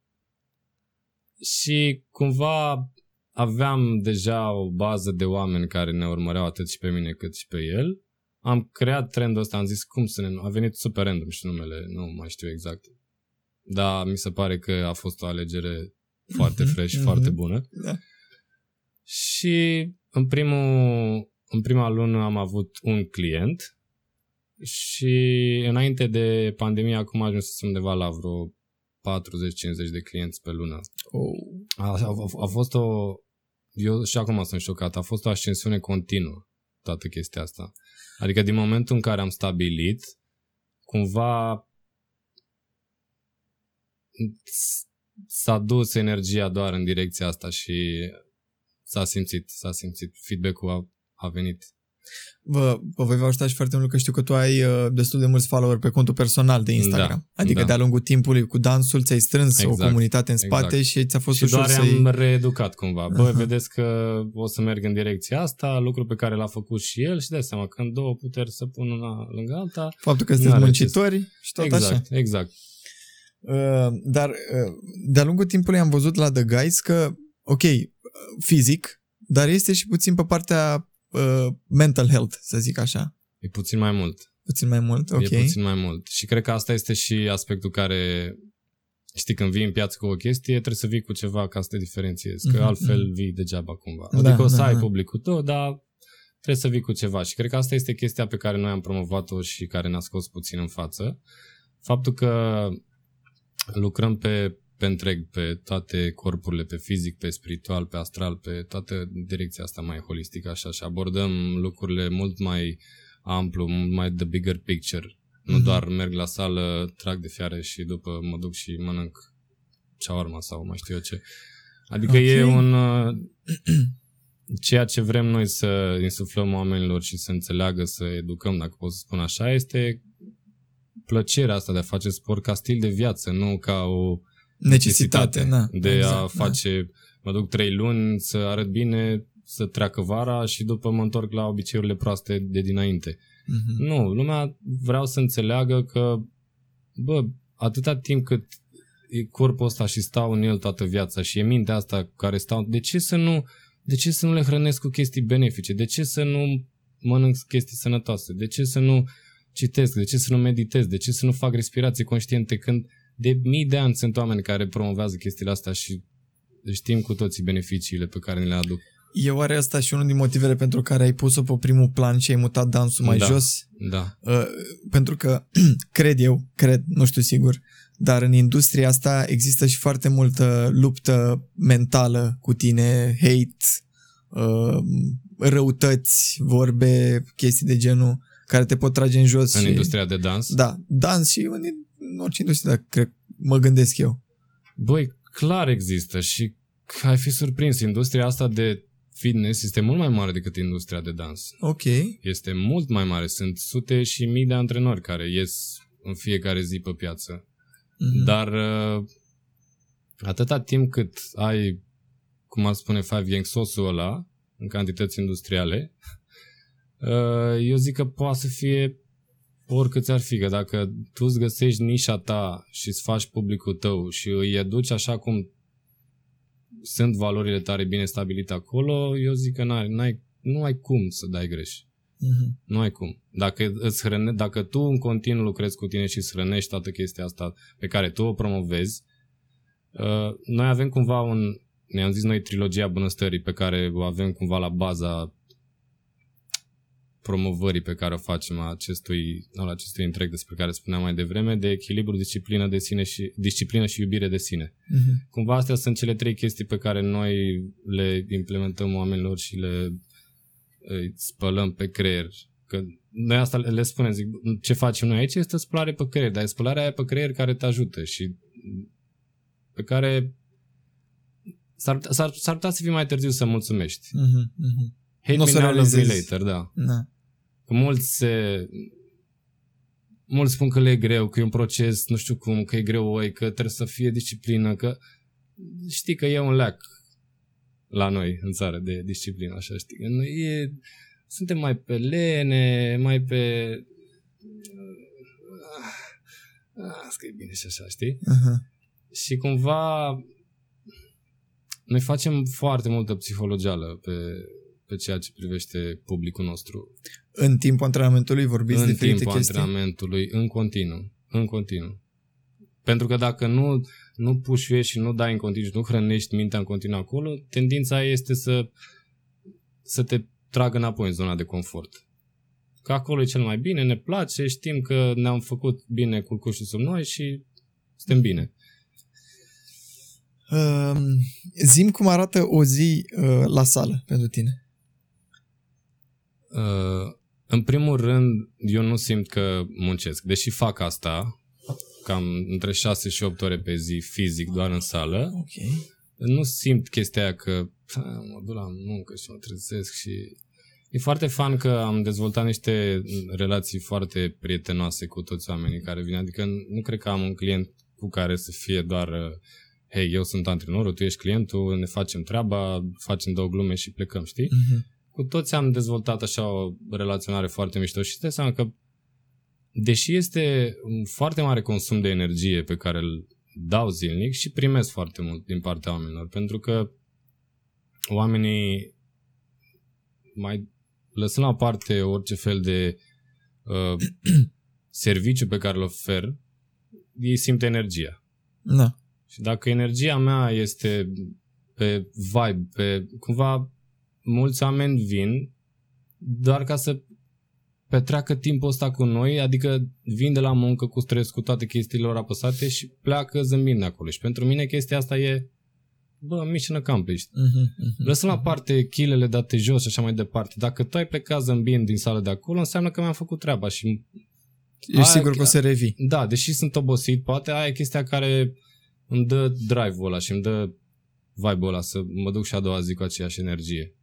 și cumva aveam deja o bază de oameni care ne urmăreau atât și pe mine cât și pe el. Am creat trendul ăsta, am zis cum să ne... A venit super random și numele, nu mai știu exact. dar mi se pare că a fost o alegere foarte Mhm, fresh, mhm. foarte bună. Da. Și în, primul, în prima lună am avut un client și înainte de pandemie acum ajunsesem undeva la vreo 40-50 de clienți pe lună. Oh. A, a, a fost o... Eu și acum sunt șocat. A fost o ascensiune continuă toată chestia asta. Adică din momentul în care am stabilit, cumva s-a dus energia doar în direcția asta și s-a simțit, s-a simțit. Feedback-ul a, a venit. Vă, vă voi ajuta și foarte mult că știu că tu ai uh, destul de mulți follower pe contul personal de Instagram. Da, adică da. de-a lungul timpului cu dansul ți-ai strâns o Exact, comunitate în spate exact. și ți-a fost Și ușor doar să-i... am reeducat cumva. Bă, Aha. vedeți că o să merg în direcția asta, lucru pe care l-a făcut și el și de seama când două puteri să pun una lângă alta. Faptul că sunteți N-are muncitori și tot exact, așa. exact. Uh, dar uh, de-a lungul timpului am văzut la The Guys că, ok, uh, fizic, dar este și puțin pe partea uh, mental health, să zic așa. E puțin mai mult. Puțin mai mult, ok. E puțin mai mult. Și cred că asta este și aspectul care, știi, când vii în piață cu o chestie, trebuie să vii cu ceva ca să te diferențiezi, că Mhm, altfel mhm. vii degeaba cumva. Da, Adică o să da, ai da. publicul tău, dar trebuie să vii cu ceva. Și cred că asta este chestia pe care noi am promovat-o și care ne-a scos puțin în față. Faptul că lucrăm pe, pe întreg, pe toate corpurile, pe fizic, pe spiritual, pe astral, pe toată direcția asta mai holistică așa și abordăm lucrurile mult mai amplu, mult mai the bigger picture. Nu Mhm. doar merg la sală, trag de fiare și după mă duc și mănânc ceaorma sau mai știu eu ce. Adică Ok. e un... uh, [clears throat] Ceea ce vrem noi să insuflăm oamenilor și să înțeleagă, să educăm, dacă pot să spun așa, este plăcerea asta de a face sport ca stil de viață, nu ca o Necesitate, na. de exact, a face, mă duc trei luni să arăt bine, să treacă vara și după mă întorc la obiceiurile proaste de dinainte. Da. Mhm. Nu, lumea vreau să înțeleagă că, bă, atâta timp cât e corpul ăsta și stau în el toată viața și e mintea asta cu care stau, de ce să nu, de ce să nu le hrănesc cu chestii benefice? De ce să nu mănânc chestii sănătoase? De ce să nu citesc? De ce să nu meditez? De ce să nu fac respirații conștiente când de mii de ani sunt oameni care promovează chestiile astea și știm cu toții beneficiile pe care ni le aduc. E oare asta și unul din motivele pentru care ai pus-o pe primul plan și ai mutat dansul mai Da. jos? Da, Uh, pentru că, [clears throat] cred eu, cred, nu știu sigur, dar în industria asta există și foarte multă luptă mentală cu tine, hate, uh, răutăți, vorbe, chestii de genul care te pot trage în jos. în și, industria de dans. Da, dans și în, în orice industrie, dar cred, mă gândesc eu. Băi, clar există și ai fi surprins. Industria asta de fitness este mult mai mare decât industria de dans. Ok. Este mult mai mare. Sunt sute și mii de antrenori care ies în fiecare zi pe piață. Mhm. Dar uh, atâta timp cât ai, cum ar spune Five Gang, sosul ăla, în cantități industriale, [laughs] uh, eu zic că poate să fie oricât ți-ar fi, că dacă tu îți găsești nișa ta și îți faci publicul tău și îi educi așa cum sunt valorile tale bine stabilite acolo, eu zic că n-ai, n-ai, nu ai cum să dai greș. Mhm. Nu ai cum. Dacă, îți hrăne, dacă tu în continuu lucrezi cu tine și îți hrănești toată chestia asta pe care tu o promovezi, uh, noi avem cumva un, ne-am zis noi trilogia bunăstării pe care o avem cumva la baza promovării pe care o facem a acestui, al acestui întreg despre care spuneam mai devreme, de echilibru, disciplină de sine și disciplină și iubire de sine. Mhm. Cumva astea sunt cele trei chestii pe care noi le implementăm oamenilor și le îi spălăm pe creier. Că noi asta le spunem, zic, ce facem noi aici este spălare pe creier, dar e spălarea aia pe creier care te ajută și pe care s-ar, s-ar, s-ar putea să fii mai târziu să mulțumești. Mhm. Mhm. Hate Nu o me să now, love me realizezi. later, da. Da. Că mulți se... Mulți spun că le e greu, că e un proces, nu știu cum, că e greu, oi, că trebuie să fie disciplină, că știi că e un lac la noi în țară de disciplină, așa știi. Că noi e, suntem mai pe lene, mai pe... Ah, că e bine și așa, știi? Aha. Și cumva noi facem foarte multă psihologială pe, pe ceea ce privește publicul nostru În timpul antrenamentului vorbiți în diferite timpul chestii? antrenamentului, în continuu, în continuu. Pentru că dacă nu, nu pușuiești și nu dai în continuu, nu hrănești mintea în continuu acolo, tendința este să, să te tragă înapoi în zona de confort. Că acolo e cel mai bine, ne place, știm că ne-am făcut bine culcușul sub noi și suntem bine. Uh, zim cum arată o zi uh, la sală pentru tine. Uh, în primul rând, eu nu simt că muncesc. Deși fac asta, cam între 6 și 8 ore pe zi fizic, doar în sală, Ok. nu simt chestia aia că "Ha, mă duc la muncă și mă trezesc și... E foarte fan că am dezvoltat niște relații foarte prietenoase cu toți oamenii care vin. Adică nu cred că am un client cu care să fie doar uh, hei, eu sunt antrenorul, tu ești clientul, ne facem treaba, facem două glume și plecăm, știi? Mhm. Cu toți am dezvoltat așa o relaționare foarte mișto și îți dai seama că deși este un foarte mare consum de energie pe care îl dau zilnic și primesc foarte mult din partea oamenilor, pentru că oamenii mai lăsând la parte orice fel de uh, [clears throat] serviciu pe care îl ofer, ei simt energia. Da. Și dacă energia mea este pe vibe, pe cumva mulți oameni vin doar ca să petreacă timpul ăsta cu noi, adică vin de la muncă cu stres, cu toate chestiile lor apăsate și pleacă zâmbind de acolo. Și pentru mine chestia asta e bă, mission accomplished. Mhm, mhm. Lăsăm la parte chilele date jos și așa mai departe. Dacă tu ai plecat zâmbind din sală de acolo, înseamnă că mi-am făcut treaba și Ești Aia- sigur că o să revii. da, deși sunt obosit, poate aia e chestia care îmi dă drive-ul ăla și îmi dă vibe-ul ăla să mă duc și a doua zi cu aceeași energie.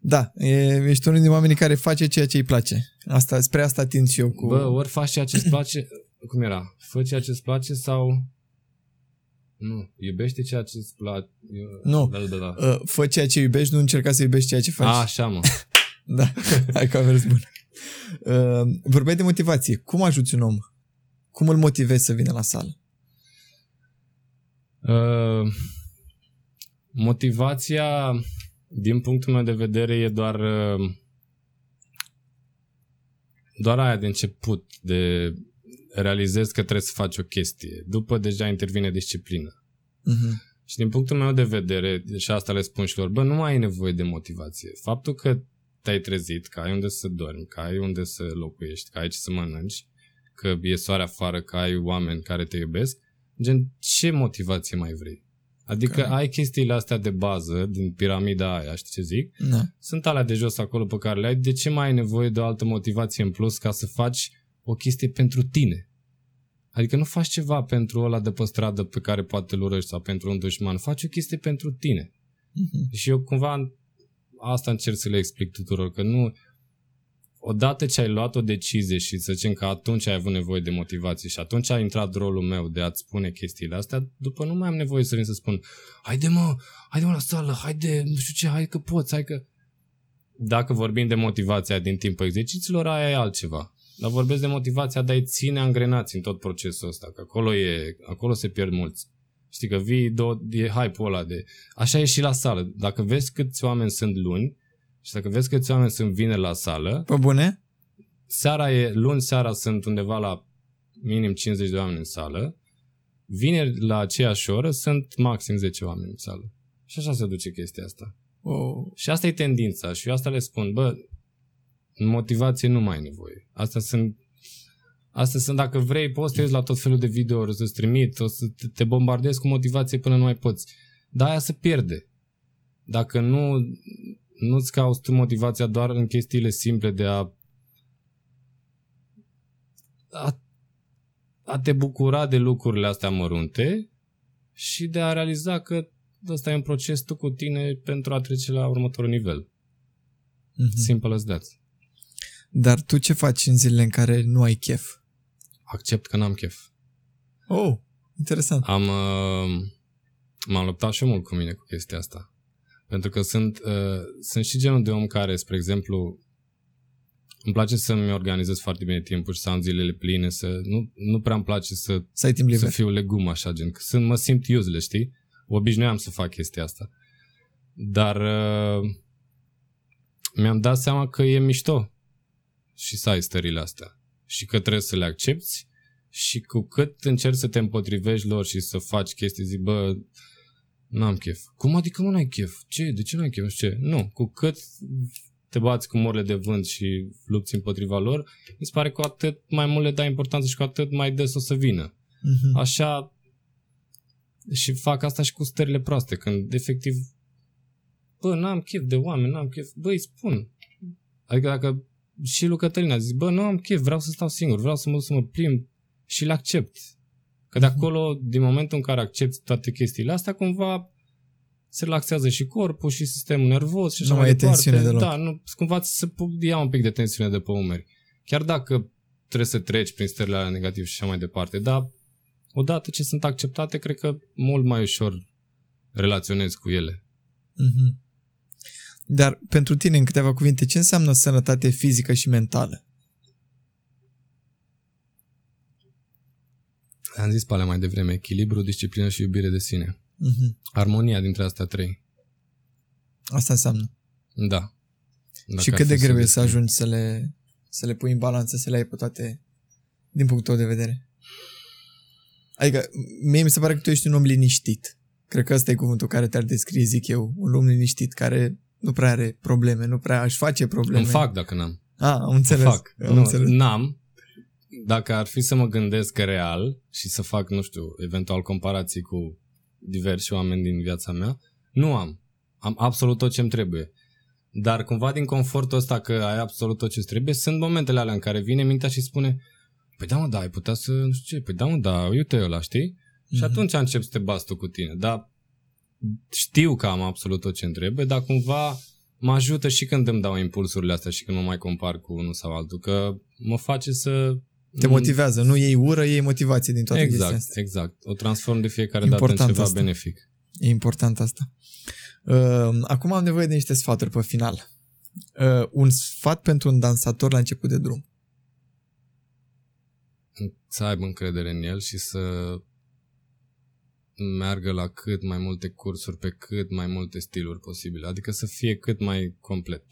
Da, e, ești unul din oamenii care face ceea ce îi place. Asta, spre asta tind și eu cu... Bă, ori faci ceea ce-ți place, cum era? Fă ceea ce-ți place sau... Nu, iubește ceea ce-ți place. Nu. Da, da, da. Uh, fă ceea ce iubești, nu încerca să iubești ceea ce faci. A, așa, mă. [laughs] Da, hai că a mers bun. Uh, vorbeai de motivație. Cum ajuți un om? Cum îl motivezi să vină la sală? Uh, motivația, din punctul meu de vedere, e doar uh, doar aia de început, de realizezi că trebuie să faci o chestie. După deja intervine disciplină. Mhm. Și din punctul meu de vedere, și asta le spun și lor, bă, nu mai ai nevoie de motivație. Faptul că te-ai trezit, că ai unde să dormi, că ai unde să locuiești, că ai ce să mănânci, că e soare afară, că ai oameni care te iubesc, gen, ce motivație mai vrei? Adică Ok. ai chestiile astea de bază din piramida aia, știi ce zic? Da. Sunt alea de jos acolo pe care le ai, de ce mai ai nevoie de o altă motivație în plus ca să faci o chestie pentru tine? Adică nu faci ceva pentru ăla de pe stradă pe care poate îl urăști sau pentru un dușman, faci o chestie pentru tine. Mhm. Și eu cumva asta încerc să le explic tuturor, că nu... Odată ce ai luat o decizie și să zicem că atunci ai avut nevoie de motivație și atunci a intrat rolul meu de a-ți spune chestiile astea, după nu mai am nevoie să vin să spun haide mă, haide mă la sală, haide, nu știu ce, hai că poți, hai că... Dacă vorbim de motivația din timpul exercițiilor, aia e altceva. Dar vorbesc de motivația de a-i ține angrenați în tot procesul ăsta, că acolo, e, acolo se pierd mulți. Știi că vii, două, e hype-ul ăla de... Așa e și la sală. Dacă vezi câți oameni sunt luni și dacă vezi câți oameni sunt vineri la sală, Pe bune? seara e, luni seara sunt undeva la minim 50 de oameni în sală, vineri la aceeași oră sunt maxim 10 oameni în sală. Și așa se duce chestia asta. Oh. Și asta e tendința și eu asta le spun, bă, motivație nu mai ai nevoie. Astea sunt Astea sunt, dacă vrei, poți să te uiți la tot felul de videouri, o să-ți trimit, o să te- te bombardezi cu motivație până nu mai poți. Dar aia se pierde. Dacă nu, nu-ți cauți tu motivația doar în chestiile simple de a, a, a te bucura de lucrurile astea mărunte și de a realiza că ăsta e un proces tu cu tine pentru a trece la următorul nivel. Mhm. Simple as that. Dar tu ce faci în zilele în care nu ai chef? Accept că n-am chef. Oh, interesant. Am, uh, m-am luptat și eu mult cu mine cu chestia asta. Pentru că sunt, uh, sunt și genul de om care, spre exemplu, îmi place să-mi organizez foarte bine timpul și să am zilele pline, să nu, nu prea îmi place să, Să ai timp să liber. fiu legum așa, gen, că sunt, mă simt useless, știi? Obișnuiam să fac chestia asta. Dar uh, mi-am dat seama că e mișto și să ai stările astea și că trebuie să le accepti Și cu cât încerci să te împotrivești lor și să faci chestii, zic, bă, n-am chef. Cum adică mă n-ai chef? Ce? De ce n-ai chef? Nu știu ce. Nu, cu cât te bați cu morile de vânt și lupți împotriva lor, mi se pare că cu atât mai mult le dai importanță și cu atât mai des o să vină. Mhm. Așa și fac asta și cu stările proaste, când efectiv bă, n-am chef de oameni, n-am chef, bă, îi spun. Adică dacă și lui Cătălin a zis, bă, nu am chef, vreau să stau singur, vreau să mă duc să mă plimb și le accept. Că de acolo, din momentul în care accepti toate chestiile astea, cumva se relaxează și corpul și sistemul nervos și așa Nu mai mai e departe. tensiune deloc. Da, nu, cumva să ia un pic de tensiune de pe umeri. Chiar dacă trebuie să treci prin stările alea negative și așa mai departe, dar odată ce sunt acceptate, cred că mult mai ușor relaționezi cu ele. Mhm. Dar pentru tine, în câteva cuvinte, ce înseamnă sănătate fizică și mentală? Am zis pe alea mai devreme, echilibru, disciplină și iubire de sine. Mhm. Armonia dintre astea trei. Asta înseamnă. Da. Dacă și ar cât fi de greu e să descrie. ajungi să le, să le pui în balanță, să le ai pe toate din punctul tău de vedere? Adică, mie mi se pare că tu ești un om liniștit. Cred că ăsta e cuvântul care te-ar descrie, zic eu. Un om liniștit care nu prea are probleme, nu prea își face probleme. Îmi fac dacă n-am. A, am înțeles. fac. Am nu, înțeles. n-am. Dacă ar fi să mă gândesc real și să fac, nu știu, eventual comparații cu diversi oameni din viața mea, nu am. Am absolut tot ce-mi trebuie. Dar cumva din confortul ăsta că ai absolut tot ce trebuie, sunt momentele alea în care vine mintea și spune Păi da, mă, da, ai putea să, nu știu ce, păi da, mă, da, uite ăla, știi? Și Mhm. atunci încep să te bați tu cu tine. Dar știu că am absolut tot ce-mi trebuie, dar cumva mă ajută și când îmi dau impulsurile astea și când mă mai compar cu unul sau altul, că mă face să... Te motivează, nu iei ură, iei motivație din toate chestiile Exact, astea. exact. O transform de fiecare Important dată în ceva asta. benefic. E important asta. Uh, acum am nevoie de niște sfaturi pe final. Uh, un sfat pentru un dansator la început de drum. Să aibă încredere în el și să meargă la cât mai multe cursuri pe cât mai multe stiluri posibile. Adică să fie cât mai complet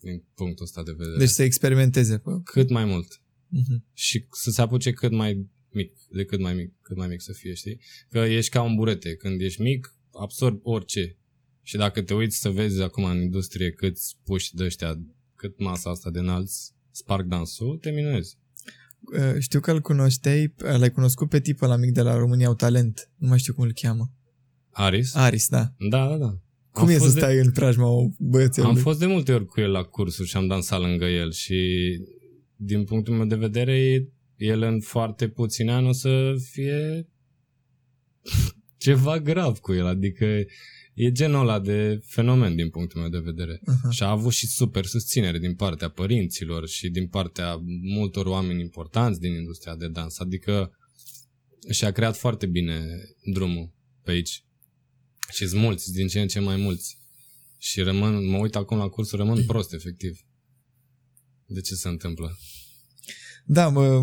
din punctul ăsta de vedere. Deci să experimenteze. Pe... cât mai mult. Mhm. și să se apuce cât mai mic, de cât mai mic, cât mai mic să fie, știi? Că ești ca un burete. Când ești mic, absorbi orice. Și dacă te uiți să vezi acum în industrie câți puși de ăștia, cât masa asta de înalți sparg dansul, te minunezi. Uh, Știu că îl cunoșteai, uh, l-ai cunoscut pe tipul la mic de la România au talent. Nu mai știu cum îl cheamă. Aris? Aris, da. Da, da, da. Cum am e să fost de, stai în preajma băiețelului? Am fost de multe ori cu el la cursuri și am dansat lângă el și din punctul meu de vedere el în foarte puțini ani o să fie [laughs] ceva grav cu el, adică e genul ăla de fenomen din punctul meu de vedere. Aha. Și a avut și super susținere din partea părinților și din partea multor oameni importanți din industria de dans, adică și-a creat foarte bine drumul pe aici. Și sunt mulți, din ce în ce mai mulți. Și rămân, mă uit acum la cursul, rămân prost, efectiv. De ce se întâmplă? Da, mă,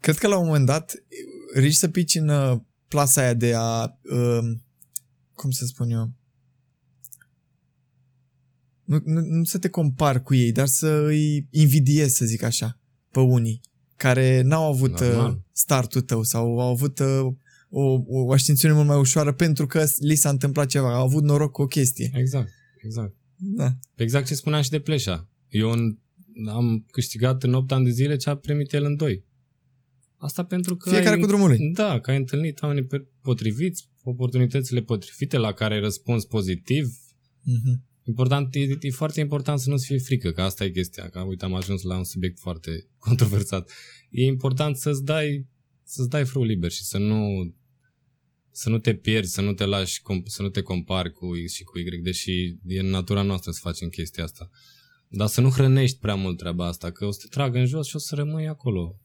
cred că la un moment dat riști să pici în uh, plasa aia de a, uh, cum să spun eu, nu, nu, nu să te compari cu ei, dar să îi invidiezi, să zic așa, pe unii care n-au avut uh, Normal. startul tău sau au avut uh, o, o ascensiune mult mai ușoară pentru că li s-a întâmplat ceva, au avut noroc cu o chestie. Exact, exact. Da. Exact ce spuneam și de Pleșa. Eu în, am câștigat în 8 ani de zile ce a primit el în 2. Asta pentru că Fiecare ai, cu drumul lui. Da, că ai întâlnit oamenii pe- potriviți, oportunitățile potrivite la care ai răspuns pozitiv. Mhm. Important, e, e foarte important să nu-ți fie frică, că asta e chestia, că uite am ajuns la un subiect foarte [laughs] controversat. E important să-ți dai, să-ți dai frul liber și să nu să nu te pierzi, să nu te lași, com- să nu te compari cu X și cu Y, deși e în natura noastră să facem chestia asta. Dar să nu hrănești prea mult treaba asta, că o să te tragă în jos și o să rămâi acolo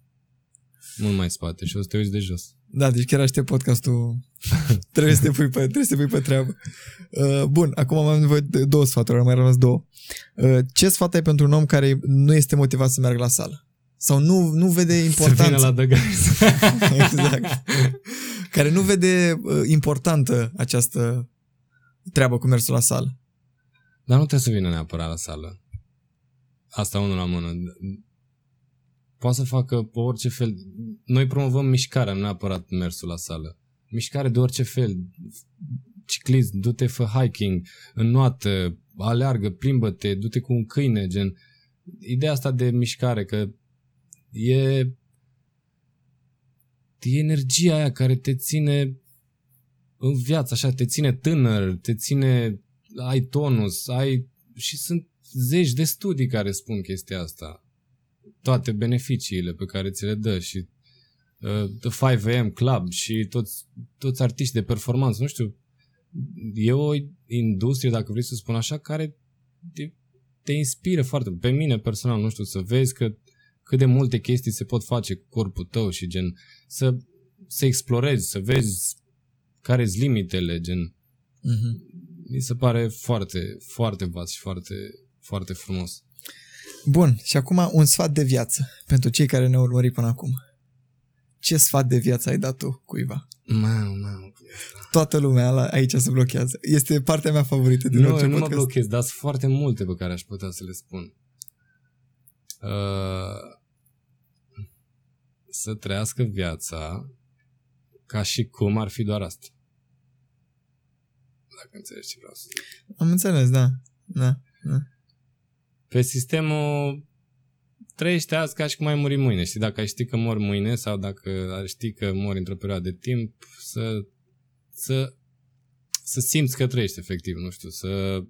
mult mai spate și o să te uiți de jos. Da, deci chiar aștept podcastul. [laughs] trebuie, să te pui pe, trebuie să te pui pe treabă. Uh, bun, acum am nevoie de două sfaturi, au mai rămas două. Uh, ce sfat ai pentru un om care nu este motivat să meargă la sală? Sau nu, nu vede Să vină importanța. la The Guys. [laughs] exact. Care nu vede uh, importantă această treabă cu mersul la sală. Dar nu trebuie să vină neapărat la sală. Asta unul la mână. poate să facă orice fel. Noi promovăm mișcarea, nu neapărat mersul la sală. Mișcare de orice fel. Ciclism, du-te, fă hiking, înnoată, aleargă, plimbă-te, du-te cu un câine, gen. Ideea asta de mișcare, că e, e energia aia care te ține în viață, așa, te ține tânăr, te ține, ai tonus, ai, și sunt zeci de studii care spun chestia asta. Toate beneficiile pe care ți le dă și uh, The 5am Club și toți, toți artiști de performanță, nu știu, e o industrie, dacă vrei să spun așa, care te, te inspiră foarte, pe mine personal, nu știu, să vezi că cât de multe chestii se pot face cu corpul tău și gen să, să explorezi, să vezi care sunt limitele, gen. Mhm. Mi se pare foarte, foarte vast și foarte, foarte frumos. Bun, și acum un sfat de viață pentru cei care ne-au urmărit până acum. Ce sfat de viață ai dat tu cuiva? Mamă, mamă. Toată lumea la, aici se blochează. Este partea mea favorită din Nu, orice eu nu mă podcast. blochez, dar sunt foarte multe pe care aș putea să le spun. Uh, să trăiască viața ca și cum ar fi doar asta. Dacă înțelegi ce vreau să zic. Am înțeles, da. da. da. Pe sistemul trăiește azi ca și cum ai muri mâine. Și dacă ai ști că mori mâine sau dacă ai ști că mori într-o perioadă de timp, să, să, să simți că trăiești efectiv, nu știu, să,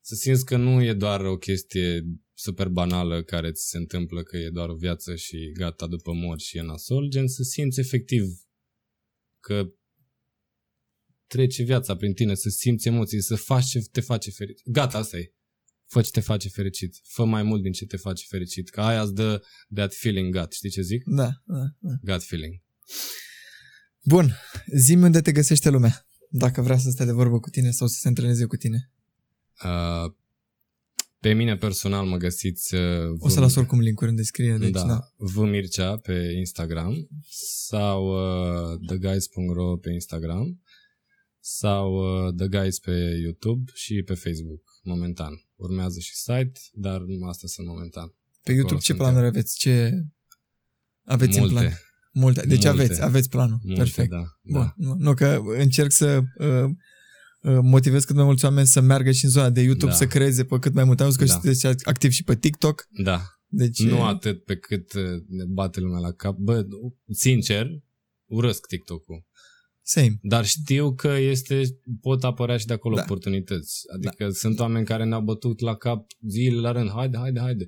să simți că nu e doar o chestie super banală care ți se întâmplă, că e doar o viață și gata după mor și e nasol, gen să simți efectiv că trece viața prin tine, să simți emoții, să faci ce te face fericit. Gata, asta e. Fă ce te face fericit. Fă mai mult din ce te face fericit. Că aia îți dă that feeling gut. Știi ce zic? Da, da, da. Gut feeling. Bun, zi unde te găsește lumea. Dacă vrea să stea de vorbă cu tine sau să se întâlneze cu tine. Uh, pe mine personal mă găsiți uh, O să las oricum link-uri în descriere. Deci, da, da. V Mircea pe Instagram sau uh, theguys.ro pe Instagram sau uh, The Guys pe YouTube și pe Facebook momentan. Urmează și site, dar asta sunt momentan. Pe YouTube Acolo ce suntem. planuri aveți? Ce aveți Multe. în plan? Multe. Deci Multe. aveți, aveți planul. Multe, Perfect. da. Bun. da. Nu, nu, că încerc să uh, uh, motivez cât mai mulți oameni să meargă și în zona de YouTube, Da. să creeze pe cât mai mult. Am văzut că Da. sunteți activ și pe TikTok. Da. Deci, Nu atât pe cât uh, ne bate lumea la cap. Bă, sincer, urăsc TikTok-ul. same. Dar știu că este, pot apărea și de acolo Da. da. oportunități. Adică da. sunt oameni care ne-au bătut la cap zile la rând. Haide, haide, haide.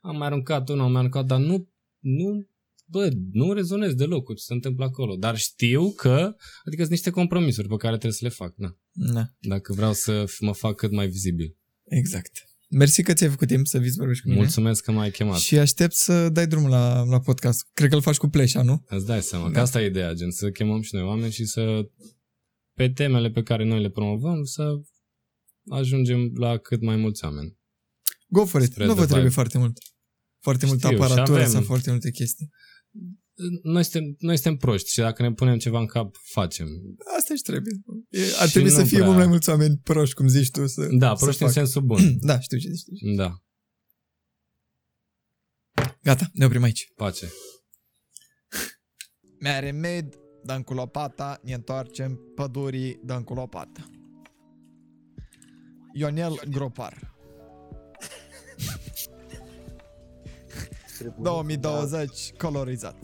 Am mai aruncat unul, am mai aruncat, dar nu, nu, bă, nu rezonez deloc cu ce se întâmplă acolo. Dar știu că, adică sunt niște compromisuri pe care trebuie să le fac. Na. Da, Dacă vreau să f- mă fac cât mai vizibil. exact. Mersi că ți-ai făcut timp să viți vorbești cu mine. Mulțumesc că m-ai chemat. Și aștept să dai drumul la, la podcast. Cred că îl faci cu pleșa, nu? Îți dai seama, Da. că asta e ideea, gen, să chemăm și noi oameni și să, pe temele pe care noi le promovăm, să ajungem la cât mai mulți oameni. Go for it. Spre nu vă the trebuie vibe. foarte mult. Foarte multă Știu, și aparatură avem- sau foarte multe chestii. Noi suntem, noi suntem proști și dacă ne punem ceva în cap, facem. Asta și trebuie. E, ar Și trebui nu să fie prea- mult mai mulți oameni proști, cum zici tu. Să, Da, să proști în facă. sensul bun. [clears throat] Da, știu ce zici. Da, Gata, ne oprim aici. pace. [laughs] Mi-are med, dăm cu lopata, ne întoarcem pădurii, dăm cu lopata. Ionel Gropar. [laughs] [laughs] 2020 colorizat.